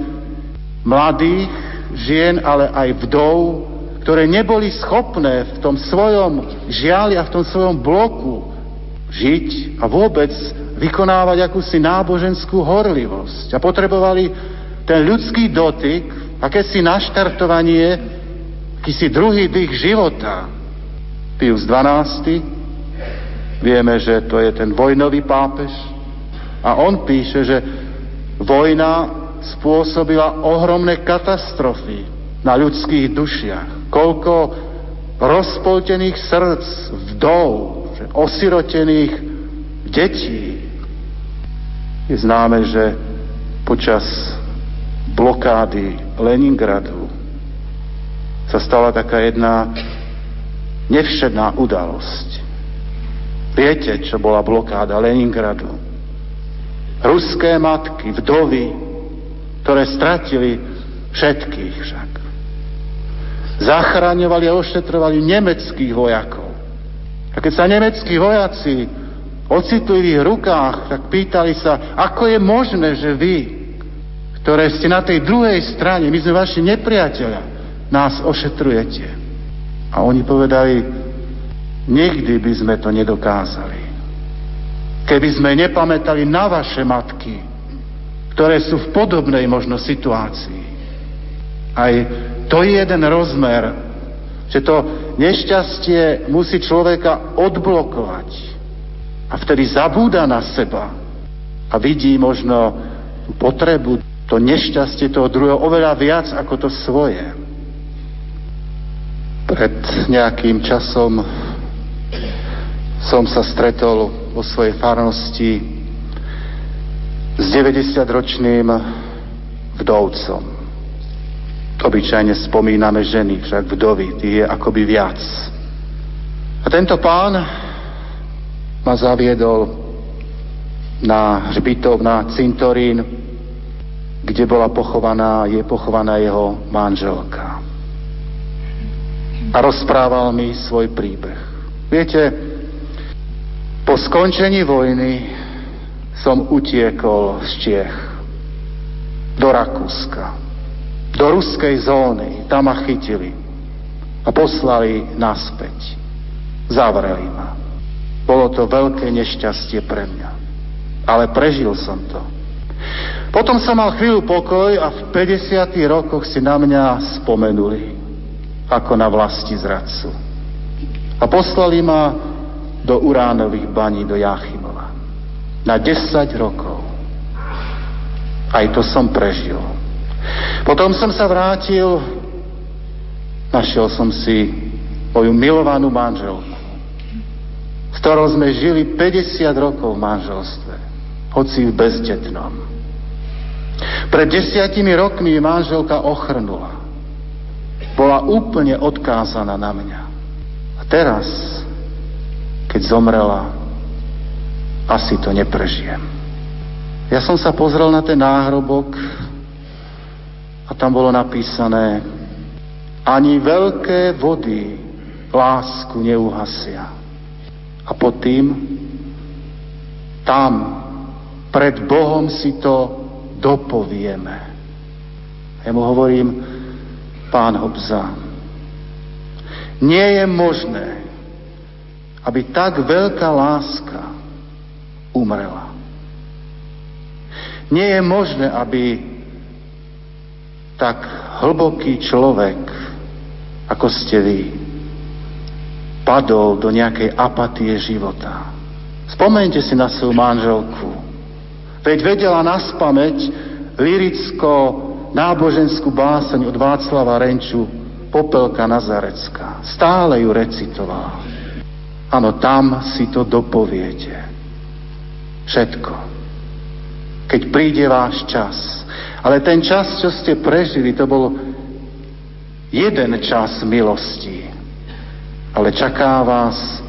mladých žien, ale aj vdov, ktoré neboli schopné v tom svojom žiali a v tom svojom bloku žiť a vôbec vykonávať akúsi náboženskú horlivosť. A potrebovali ten ľudský dotyk, akési naštartovanie, akýsi druhý dých života. Pius XII, vieme, že to je ten vojnový pápež, a on píše, že vojna spôsobila ohromné katastrofy na ľudských dušiach. Koľko rozpoltených srdc, vdov, osirotených detí. Je známe, že počas blokády Leningradu sa stala taká jedna nevšedná udalosť. Viete, čo bola blokáda Leningradu? Ruské matky, vdovy, ktoré stratili všetkých však. Zachraňovali a ošetrovali nemeckých vojakov. A keď sa nemeckí vojaci ocitli v ich rukách, tak pýtali sa, ako je možné, že vy, ktoré ste na tej druhej strane, my sme vaši nepriateľa, nás ošetrujete. A oni povedali, nikdy by sme to nedokázali. Keby sme nepamätali na vaše matky, ktoré sú v podobnej možno situácii. Aj to je jeden rozmer, že to nešťastie musí človeka odblokovať. A vtedy zabúda na seba a vidí možno potrebu, to nešťastie toho druhého oveľa viac ako to svoje. Pred nejakým časom som sa stretol vo svojej farnosti s 90-ročným vdovcom. Obyčajne spomíname ženy, však vdovy, tých je akoby viac. A tento pán ma zaviedol na hřbitov, na cintorín, kde bola pochovaná, je pochovaná jeho manželka. A rozprával mi svoj príbeh. Viete, po skončení vojny som utiekol z Čiech do Rakúska do ruskej zóny. Tam ma chytili a poslali naspäť. Zavreli ma. Bolo to veľké nešťastie pre mňa. Ale prežil som to. Potom som mal chvíľu pokoj a v 50. rokoch si na mňa spomenuli ako na vlasti zradcu. A poslali ma do uránových baní do Jachimova. Na 10 rokov. Aj to som prežil. Potom som sa vrátil, našiel som si moju milovanú manželku, s ktorou sme žili 50 rokov v manželstve, hoci v bezdetnom. Pred desiatimi rokmi manželka ochrnula. Bola úplne odkázaná na mňa. A teraz, keď zomrela, asi to neprežijem. Ja som sa pozrel na ten náhrobok a tam bolo napísané, ani veľké vody lásku neuhasia. A pod tým, tam, pred Bohom si to dopovieme. Ja mu hovorím, pán Hobza, Nie je možné, aby tak veľká láska umrela. Nie je možné, aby tak hlboký človek, ako ste vy, padol do nejakej apatie života. Spomeňte si na svoju manželku. Veď vedela nás pamäť liricko-náboženskú báseň od Václava Renču Popelka Nazarecka. Stále ju recitovala. Áno, tam si to dopoviete. Všetko. Keď príde váš čas. Ale ten čas, čo ste prežili, to bol jeden čas milosti. Ale čaká vás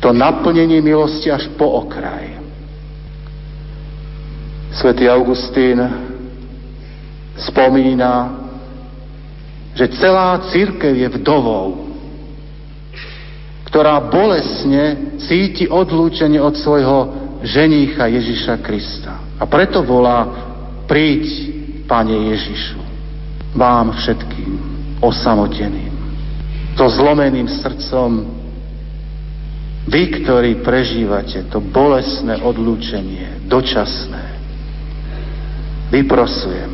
to naplnenie milosti až po okraj. Svetý Augustín spomína, že celá církev je vdovou, ktorá bolesne cíti odlúčenie od svojho ženícha Ježiša Krista. A preto volá, príď, Pane Ježišu, vám všetkým osamoteným, so zlomeným srdcom, vy, ktorí prežívate to bolesné odlúčenie, dočasné, vyprosujem,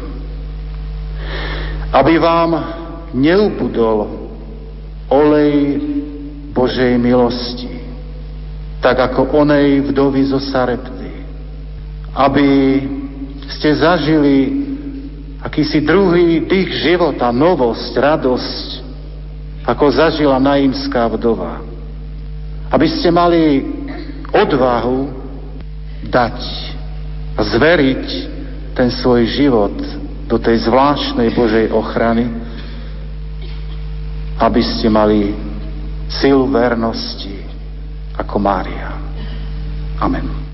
aby vám neubudol olej Božej milosti, tak ako onej vdovy zo Sarepty, aby ste zažili akýsi druhý dých života, novosť, radosť, ako zažila naimská vdova. Aby ste mali odvahu dať zveriť ten svoj život do tej zvláštnej Božej ochrany, aby ste mali silu vernosti ako Mária. Amen.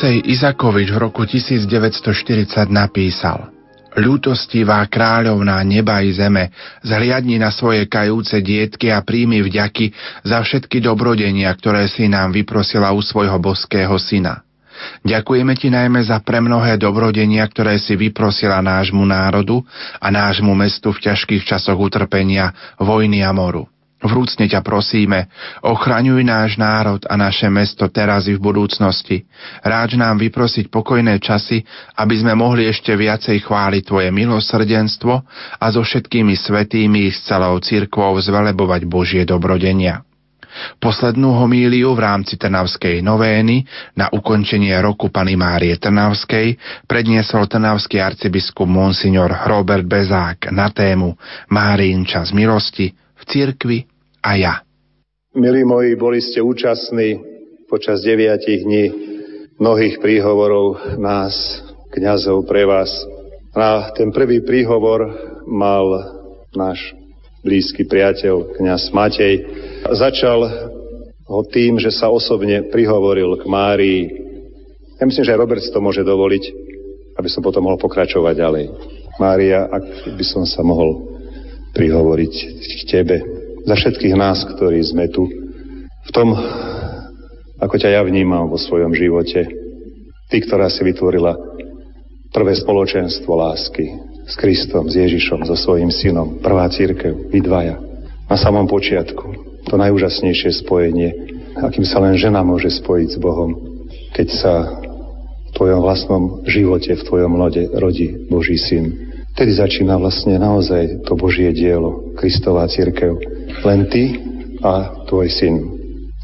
Alexej Izakovič v roku 1940 napísal Ľútostivá kráľovná neba i zeme, zhliadni na svoje kajúce dietky a príjmi vďaky za všetky dobrodenia, ktoré si nám vyprosila u svojho boského syna. Ďakujeme Ti najmä za premnohé dobrodenia, ktoré si vyprosila nášmu národu a nášmu mestu v ťažkých časoch utrpenia, vojny a moru. Vrúcne ťa prosíme, ochraňuj náš národ a naše mesto teraz i v budúcnosti. Ráč nám vyprosiť pokojné časy, aby sme mohli ešte viacej chváliť Tvoje milosrdenstvo a so všetkými svetými s celou církvou zvelebovať Božie dobrodenia. Poslednú homíliu v rámci Trnavskej novény na ukončenie roku Pany Márie Trnavskej predniesol trnavský arcibiskup Monsignor Robert Bezák na tému Márin čas milosti v cirkvi a ja.
Milí moji, boli ste účastní počas deviatich dní mnohých príhovorov nás, kňazov, pre vás. A ten prvý príhovor mal náš blízky priateľ, kňaz Matej. Začal ho tým, že sa osobne prihovoril k Márii. Ja myslím, že aj Robert to môže dovoliť, aby som potom mohol pokračovať ďalej. Mária, ak by som sa mohol prihovoriť k Tebe, za všetkých nás, ktorí sme tu, v tom, ako ťa ja vnímam vo svojom živote. Ty, ktorá si vytvorila prvé spoločenstvo lásky s Kristom, s Ježišom, so svojím synom, prvá církev, vy dvaja. Na samom počiatku, to najúžasnejšie spojenie, akým sa len žena môže spojiť s Bohom, keď sa v tvojom vlastnom živote, v tvojom lode rodí Boží syn. Vtedy začína vlastne naozaj to Božie dielo, Kristová církev. Len ty a tvoj syn.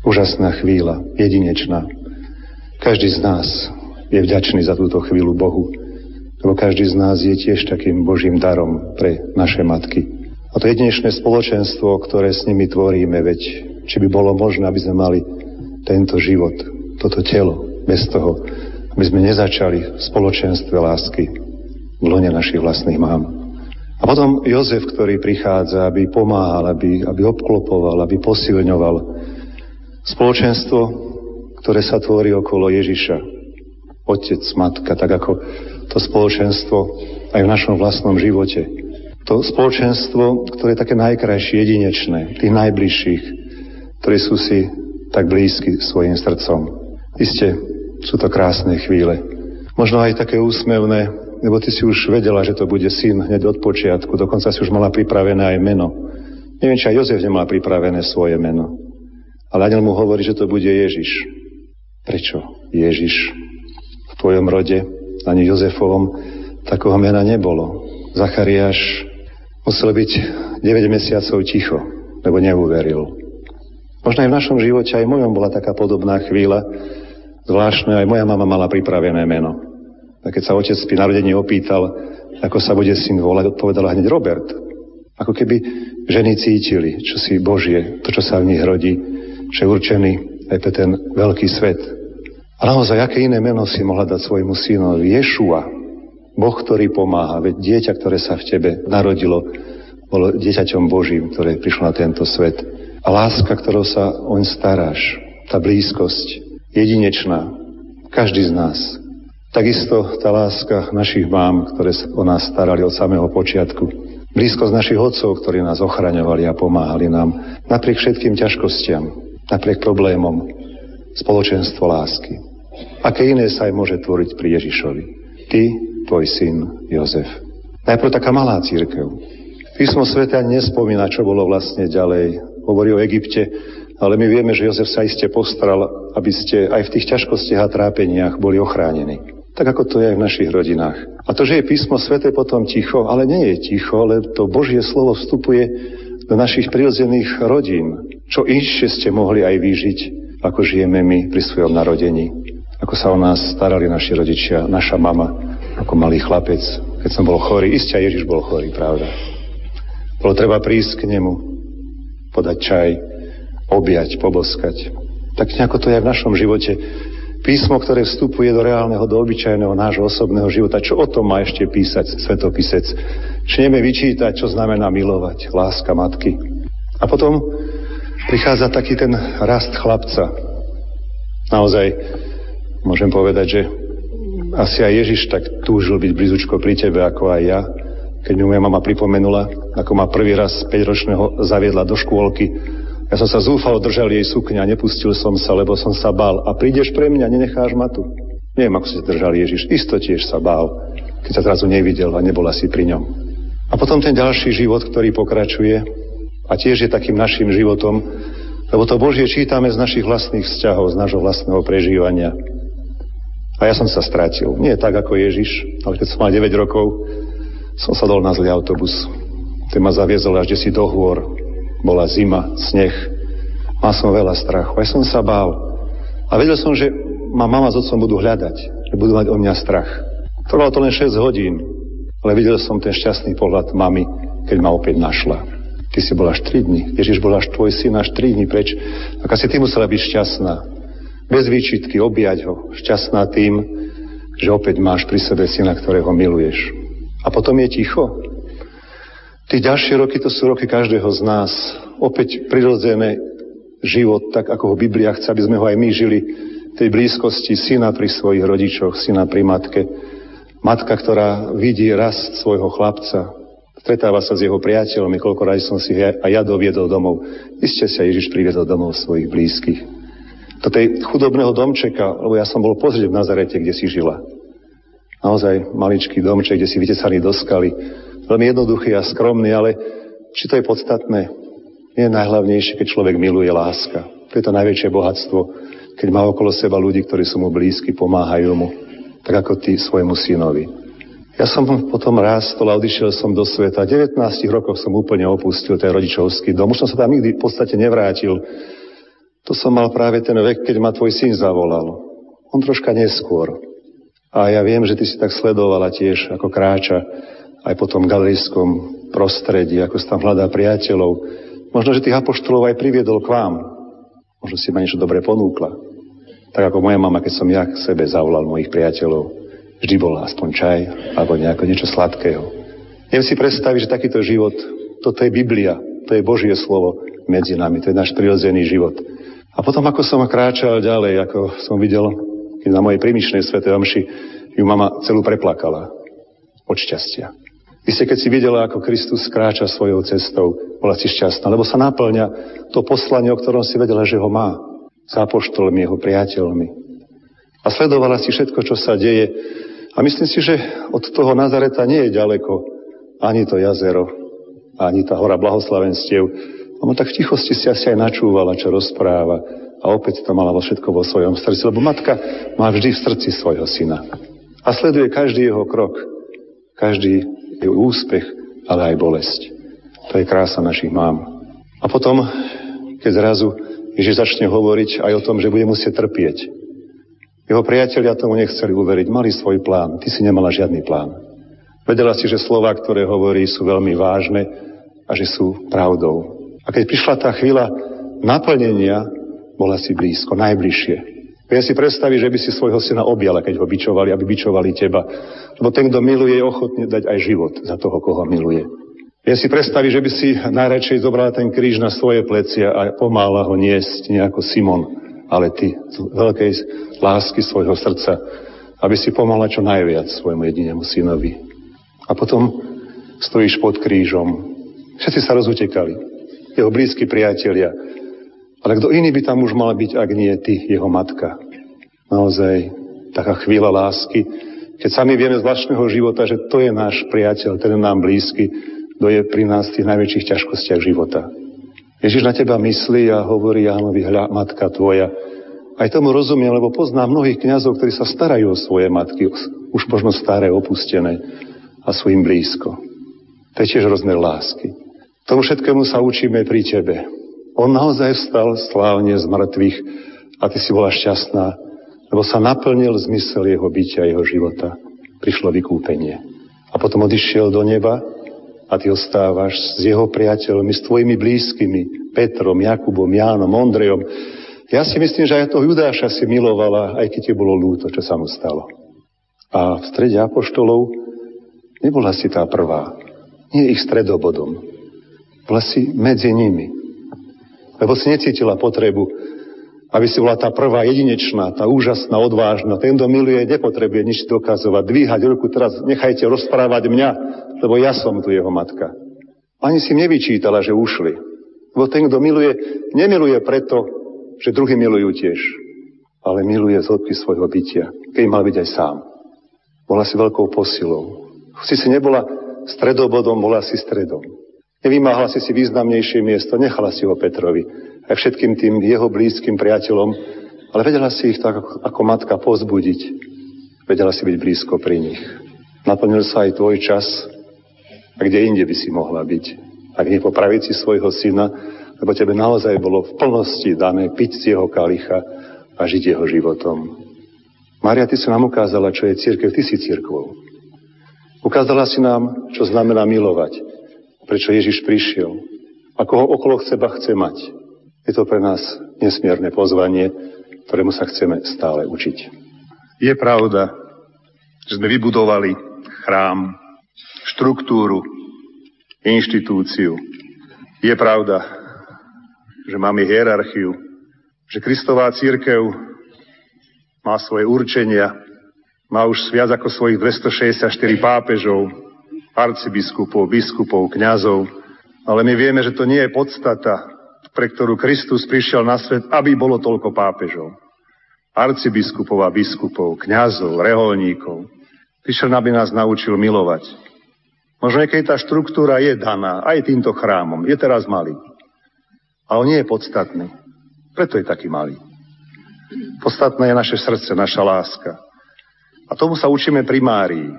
Úžasná chvíľa, jedinečná. Každý z nás je vďačný za túto chvíľu Bohu, lebo každý z nás je tiež takým Božím darom pre naše matky. A to jedinečné spoločenstvo, ktoré s nimi tvoríme, veď či by bolo možné, aby sme mali tento život, toto telo, bez toho, aby sme nezačali v spoločenstve lásky, v lone našich vlastných mám. A potom Jozef, ktorý prichádza, aby pomáhal, aby, aby obklopoval, aby posilňoval. Spoločenstvo, ktoré sa tvorí okolo Ježiša. Otec, matka, tak ako to spoločenstvo aj v našom vlastnom živote. To spoločenstvo, ktoré je také najkrajšie, jedinečné, tých najbližších, ktorí sú si tak blízky svojim srdcom. Isté, sú to krásne chvíle. Možno aj také úsmevné, lebo ty si už vedela, že to bude syn hneď od počiatku, dokonca si už mala pripravené aj meno. Neviem, či aj Jozef nemal pripravené svoje meno. Ale aniel mu hovorí, že to bude Ježiš. Prečo Ježiš? V tvojom rode, ani Jozefovom, takého mena nebolo. Zachariáš musel byť 9 mesiacov ticho, lebo neuveril. Možno aj v našom živote, aj v mojom bola taká podobná chvíľa, zvláštne, aj moja mama mala pripravené meno. A keď sa otec pri narodení opýtal, ako sa bude syn volať, odpovedala hneď Robert. Ako keby ženy cítili, čo si Božie, to, čo sa v nich rodí, že je určený aj pre ten veľký svet. A naozaj, aké iné meno si mohla dať svojmu synovi? Ješua, Boh, ktorý pomáha. Veď dieťa, ktoré sa v tebe narodilo, bolo dieťaťom Božím, ktoré prišlo na tento svet. A láska, ktorou sa oň staráš, tá blízkosť, jedinečná, každý z nás Takisto tá láska našich mám, ktoré sa o nás starali od samého počiatku. Blízkosť našich otcov, ktorí nás ochraňovali a pomáhali nám. Napriek všetkým ťažkostiam, napriek problémom, spoločenstvo lásky. Aké iné sa aj môže tvoriť pri Ježišovi? Ty, tvoj syn Jozef. Najprv taká malá církev. Písmo sveta nespomína, čo bolo vlastne ďalej. Hovorí o Egypte, ale my vieme, že Jozef sa iste postaral, aby ste aj v tých ťažkostiach a trápeniach boli ochránení. Tak ako to je aj v našich rodinách. A to, že je písmo sveté potom ticho, ale nie je ticho, ale to Božie slovo vstupuje do našich prirodzených rodín. Čo inšie ste mohli aj vyžiť, ako žijeme my pri svojom narodení. Ako sa o nás starali naši rodičia, naša mama, ako malý chlapec, keď som bol chorý. Isté Ježiš bol chorý, pravda. Bolo treba prísť k nemu, podať čaj, objať, poboskať. Tak nejako to je aj v našom živote. Písmo, ktoré vstupuje do reálneho, do obyčajného nášho osobného života. Čo o tom má ešte písať svetopisec? Čneme vyčítať, čo znamená milovať, láska matky. A potom prichádza taký ten rast chlapca. Naozaj môžem povedať, že asi aj Ježiš tak túžil byť blízučko pri tebe, ako aj ja. Keď mi moja mama pripomenula, ako ma prvý raz 5-ročného zaviedla do škôlky ja som sa zúfalo držal jej sukňa, nepustil som sa, lebo som sa bal. A prídeš pre mňa, nenecháš ma tu. Neviem, ako sa držal Ježiš. Isto tiež sa bál, keď sa zrazu nevidel a nebola si pri ňom. A potom ten ďalší život, ktorý pokračuje a tiež je takým našim životom, lebo to Božie čítame z našich vlastných vzťahov, z nášho vlastného prežívania. A ja som sa stratil. Nie tak ako Ježiš, ale keď som mal 9 rokov, som sa dol na zlý autobus. Ten ma zaviezol až si do hôr. Bola zima, sneh. Mal som veľa strachu. Ja som sa bál. A vedel som, že ma mama s otcom budú hľadať, že budú mať o mňa strach. Trvalo to len 6 hodín, ale videl som ten šťastný pohľad mamy, keď ma opäť našla. Ty si bola až 3 dní. Ježiš bol až tvoj syn až 3 dní preč. Tak asi ty musela byť šťastná. Bez výčitky objať ho. Šťastná tým, že opäť máš pri sebe syna, ktorého miluješ. A potom je ticho. Tí ďalšie roky to sú roky každého z nás. Opäť prirodzené život, tak ako ho Biblia chce, aby sme ho aj my žili tej blízkosti syna pri svojich rodičoch, syna pri matke. Matka, ktorá vidí rast svojho chlapca, stretáva sa s jeho priateľmi, koľko razy som si aj ja doviedol domov. Iste sa Ježiš priviedol domov svojich blízkych. Do tej chudobného domčeka, lebo ja som bol pozrieť v Nazarete, kde si žila. Naozaj maličký domček, kde si vytesaný do skaly. Veľmi jednoduchý a skromný, ale či to je podstatné? Nie je najhlavnejšie, keď človek miluje láska. To je to najväčšie bohatstvo, keď má okolo seba ľudí, ktorí sú mu blízki, pomáhajú mu, tak ako ty svojmu synovi. Ja som potom rástol a odišiel som do sveta. 19 rokov som úplne opustil ten rodičovský dom. Už som sa tam nikdy v podstate nevrátil. To som mal práve ten vek, keď ma tvoj syn zavolal. On troška neskôr. A ja viem, že ty si tak sledovala tiež, ako kráča aj po tom galerijskom prostredí, ako sa tam hľadá priateľov. Možno, že tých apoštolov aj priviedol k vám. Možno si ma niečo dobre ponúkla. Tak ako moja mama, keď som ja k sebe zavolal mojich priateľov, vždy bol aspoň čaj alebo nejako niečo sladkého. Viem si predstaviť, že takýto život, toto je Biblia, to je Božie slovo medzi nami, to je náš prirodzený život. A potom, ako som kráčal ďalej, ako som videl keď na mojej primičnej svetej omši ju mama celú preplakala od šťastia. Ste, keď si videla, ako Kristus kráča svojou cestou, bola si šťastná, lebo sa naplňa to poslanie, o ktorom si vedela, že ho má. S apoštolmi, jeho priateľmi. A sledovala si všetko, čo sa deje. A myslím si, že od toho Nazareta nie je ďaleko ani to jazero, ani tá hora blahoslavenstiev. No tak v tichosti si asi aj načúvala, čo rozpráva a opäť to mala vo všetko vo svojom srdci, lebo matka má vždy v srdci svojho syna. A sleduje každý jeho krok, každý jeho úspech, ale aj bolesť. To je krása našich mám. A potom, keď zrazu Ježiš začne hovoriť aj o tom, že bude musieť trpieť. Jeho priatelia tomu nechceli uveriť, mali svoj plán, ty si nemala žiadny plán. Vedela si, že slova, ktoré hovorí, sú veľmi vážne a že sú pravdou. A keď prišla tá chvíľa naplnenia, bola si blízko, najbližšie. Viem si predstaviť, že by si svojho syna objala, keď ho bičovali, aby bičovali teba. Lebo ten, kto miluje, je ochotný dať aj život za toho, koho miluje. Viem si predstaviť, že by si najradšej zobrala ten kríž na svoje plecia a pomála ho niesť nejako Simon, ale ty z veľkej lásky svojho srdca, aby si pomohla čo najviac svojmu jedinému synovi. A potom stojíš pod krížom. Všetci sa rozutekali. Jeho blízki priatelia, ale kto iný by tam už mal byť, ak nie ty, jeho matka. Naozaj taká chvíľa lásky, keď sami vieme z vlastného života, že to je náš priateľ, ten je nám blízky, kto je pri nás v tých najväčších ťažkostiach života. Ježiš na teba myslí a hovorí Jánovi, hľa, matka tvoja. Aj tomu rozumiem, lebo poznám mnohých kňazov, ktorí sa starajú o svoje matky, už možno staré, opustené a sú im blízko. To je tiež rozmer lásky. Tomu všetkému sa učíme pri tebe. On naozaj vstal slávne z mŕtvych a ty si bola šťastná, lebo sa naplnil zmysel jeho bytia, jeho života. Prišlo vykúpenie. A potom odišiel do neba a ty ostávaš s jeho priateľmi, s tvojimi blízkymi, Petrom, Jakubom, Jánom, Ondrejom. Ja si myslím, že aj toho Judáša si milovala, aj keď ti bolo ľúto, čo sa mu stalo. A v strede apoštolov nebola si tá prvá. Nie ich stredobodom. Bola si medzi nimi. Lebo si necítila potrebu, aby si bola tá prvá jedinečná, tá úžasná, odvážna. Ten, kto miluje, nepotrebuje nič dokazovať. Dvíhať ruku teraz, nechajte rozprávať mňa, lebo ja som tu jeho matka. Ani si nevyčítala, že ušli. Lebo ten, kto miluje, nemiluje preto, že druhý milujú tiež, ale miluje z hĺbky svojho bytia.
keď mal byť aj sám. Bola si veľkou posilou. Si si nebola stredobodom, bola si stredom. Nevymáhala si si významnejšie miesto, nechala si ho Petrovi aj všetkým tým jeho blízkym priateľom, ale vedela si ich tak ako matka pozbudiť. Vedela si byť blízko pri nich. Naplnil sa aj tvoj čas, a kde inde by si mohla byť. Ak nie po pravici svojho syna, lebo tebe naozaj bolo v plnosti dané piť z jeho kalicha a žiť jeho životom. Maria, ty si nám ukázala, čo je církev, ty si církvou. Ukázala si nám, čo znamená milovať, prečo Ježiš prišiel, ako ho okolo seba chce mať. Je to pre nás nesmierne pozvanie, ktorému sa chceme stále učiť.
Je pravda, že sme vybudovali chrám, štruktúru, inštitúciu. Je pravda, že máme hierarchiu, že Kristová církev má svoje určenia, má už viac ako svojich 264 pápežov, arcibiskupov, biskupov, kňazov, ale my vieme, že to nie je podstata, pre ktorú Kristus prišiel na svet, aby bolo toľko pápežov. Arcibiskupov a biskupov, kňazov, reholníkov. Prišiel, aby nás naučil milovať. Možno keď tá štruktúra je daná aj týmto chrámom, je teraz malý. Ale nie je podstatný. Preto je taký malý. Podstatné je naše srdce, naša láska. A tomu sa učíme pri Márii.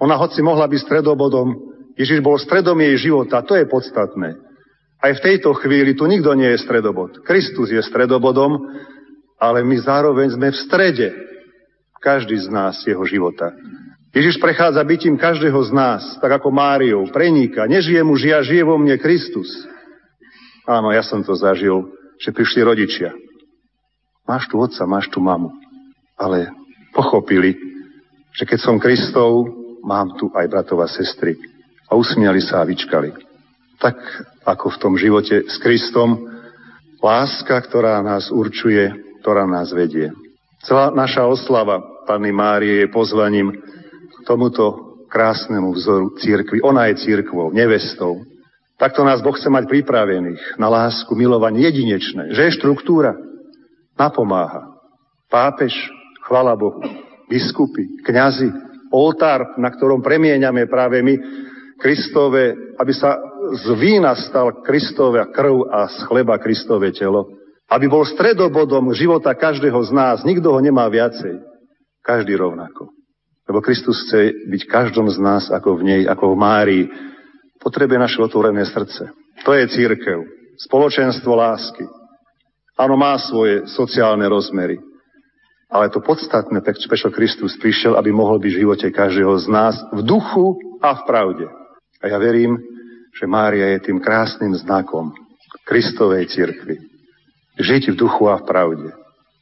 Ona hoci mohla byť stredobodom, Ježiš bol stredom jej života, to je podstatné. Aj v tejto chvíli tu nikto nie je stredobod. Kristus je stredobodom, ale my zároveň sme v strede. Každý z nás jeho života. Ježiš prechádza bytím každého z nás, tak ako Máriou, preníka. Nežije mu žia, žije vo mne Kristus. Áno, ja som to zažil, že prišli rodičia máš tu otca, máš tu mamu. Ale pochopili, že keď som Kristov, mám tu aj bratova sestry. A usmiali sa a vyčkali. Tak ako v tom živote s Kristom, láska, ktorá nás určuje, ktorá nás vedie. Celá naša oslava Panny Márie je pozvaním k tomuto krásnemu vzoru církvy. Ona je církvou, nevestou. Takto nás Boh chce mať pripravených na lásku, milovanie jedinečné. Že je štruktúra, napomáha. Pápež, chvala Bohu, biskupy, kňazi, oltár, na ktorom premieňame práve my Kristove, aby sa z vína stal Kristove krv a z chleba Kristove telo. Aby bol stredobodom života každého z nás. Nikto ho nemá viacej. Každý rovnako. Lebo Kristus chce byť každom z nás ako v nej, ako v Márii. Potrebuje naše otvorené srdce. To je církev. Spoločenstvo lásky. Áno, má svoje sociálne rozmery. Ale to podstatné, prečo Kristus prišiel, aby mohol byť v živote každého z nás v duchu a v pravde. A ja verím, že Mária je tým krásnym znakom Kristovej cirkvi. Žiť v duchu a v pravde.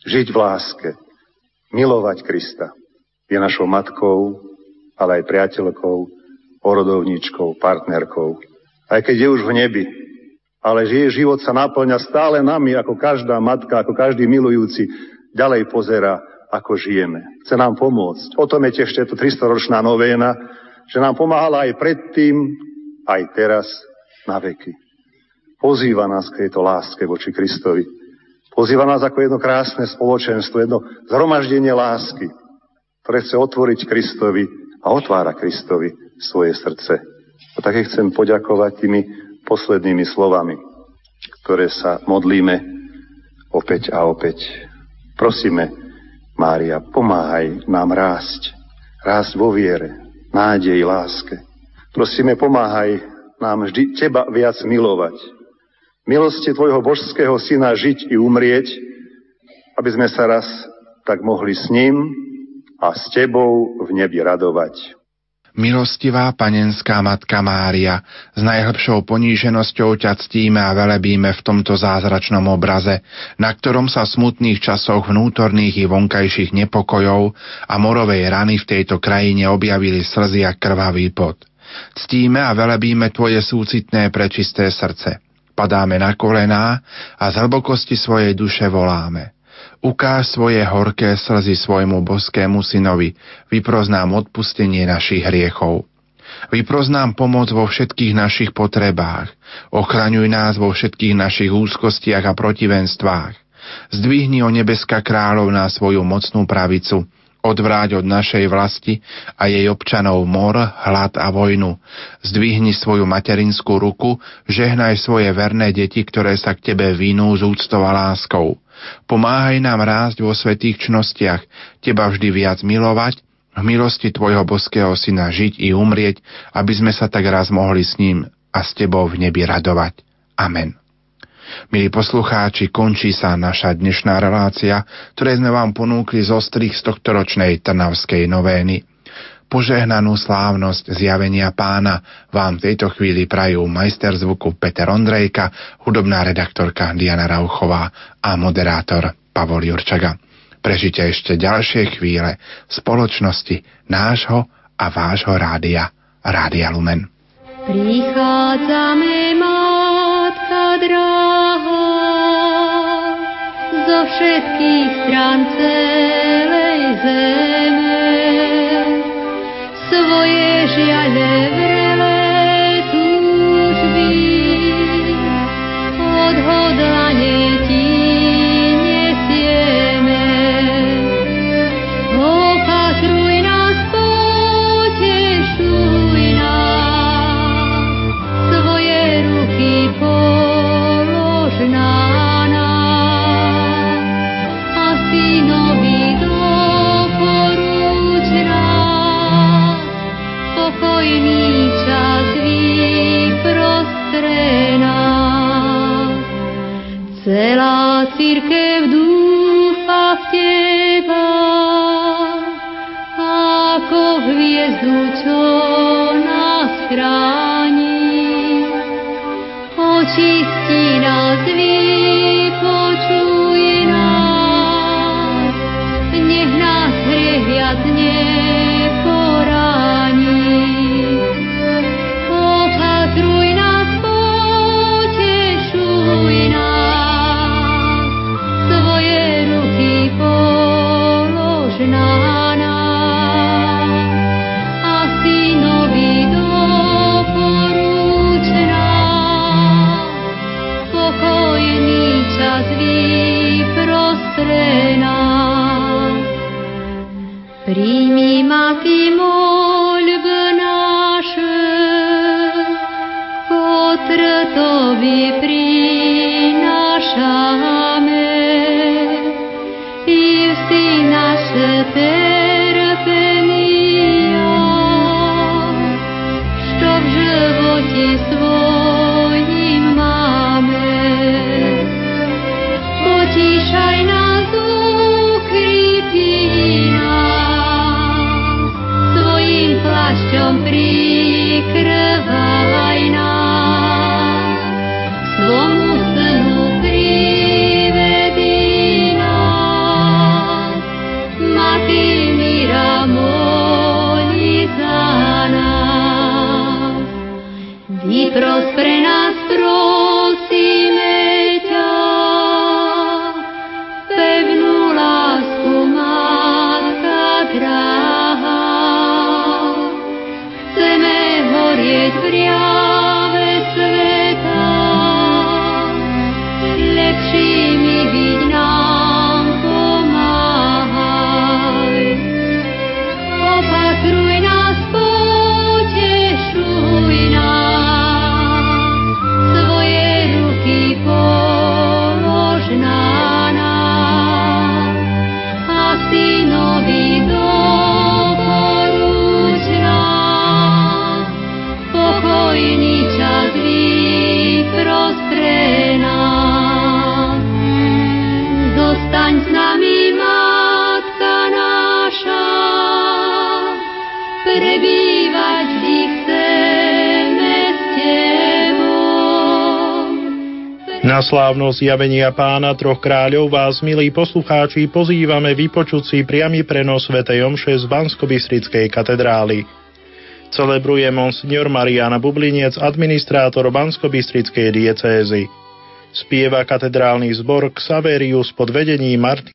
Žiť v láske. Milovať Krista. Je našou matkou, ale aj priateľkou, porodovníčkou, partnerkou. Aj keď je už v nebi, ale že jej život sa naplňa stále nami, ako každá matka, ako každý milujúci, ďalej pozera, ako žijeme. Chce nám pomôcť. O tom je tiež to 300-ročná novéna, že nám pomáhala aj predtým, aj teraz, na veky. Pozýva nás k tejto láske voči Kristovi. Pozýva nás ako jedno krásne spoločenstvo, jedno zhromaždenie lásky, ktoré chce otvoriť Kristovi a otvára Kristovi svoje srdce. A také chcem poďakovať tými poslednými slovami, ktoré sa modlíme opäť a opäť. Prosíme, Mária, pomáhaj nám rásť, rásť vo viere, nádej, láske. Prosíme, pomáhaj nám vždy Teba viac milovať. Milosti Tvojho božského syna žiť i umrieť, aby sme sa raz tak mohli s ním a s Tebou v nebi radovať.
Milostivá panenská Matka Mária, s najhlbšou poníženosťou ťa ctíme a velebíme v tomto zázračnom obraze, na ktorom sa v smutných časoch vnútorných i vonkajších nepokojov a morovej rany v tejto krajine objavili slzy a krvavý pot. Ctíme a velebíme Tvoje súcitné prečisté srdce. Padáme na kolená a z hlbokosti svojej duše voláme – Ukáž svoje horké slzy svojmu boskému synovi, vyproznám odpustenie našich hriechov. Vyproznám pomoc vo všetkých našich potrebách. Ochraňuj nás vo všetkých našich úzkostiach a protivenstvách. Zdvihni o nebeska kráľov na svoju mocnú pravicu Odvráť od našej vlasti a jej občanov mor, hlad a vojnu. Zdvihni svoju materinskú ruku, žehnaj svoje verné deti, ktoré sa k Tebe vínú z úctou a láskou. Pomáhaj nám rásť vo svetých čnostiach, Teba vždy viac milovať, v milosti Tvojho boského Syna žiť i umrieť, aby sme sa tak raz mohli s ním a s Tebou v nebi radovať. Amen. Milí poslucháči, končí sa naša dnešná relácia, ktoré sme vám ponúkli zo strých z tohto ročnej Trnavskej novény. Požehnanú slávnosť zjavenia pána vám v tejto chvíli prajú majster zvuku Peter Ondrejka, hudobná redaktorka Diana Rauchová a moderátor Pavol Jurčaga. Prežite ešte ďalšie chvíle v spoločnosti nášho a vášho rádia, Rádia Lumen.
Prichádzame, Matka drahá, zo všetkých strán
slávnosť javenia pána troch kráľov vás, milí poslucháči, pozývame vypočuť si priamy prenos Svetej Omše z Banskobystrickej katedrály. Celebruje monsignor Mariana Bublinec, administrátor Banskobystrickej diecézy. Spieva katedrálny zbor Xaverius pod vedením Martina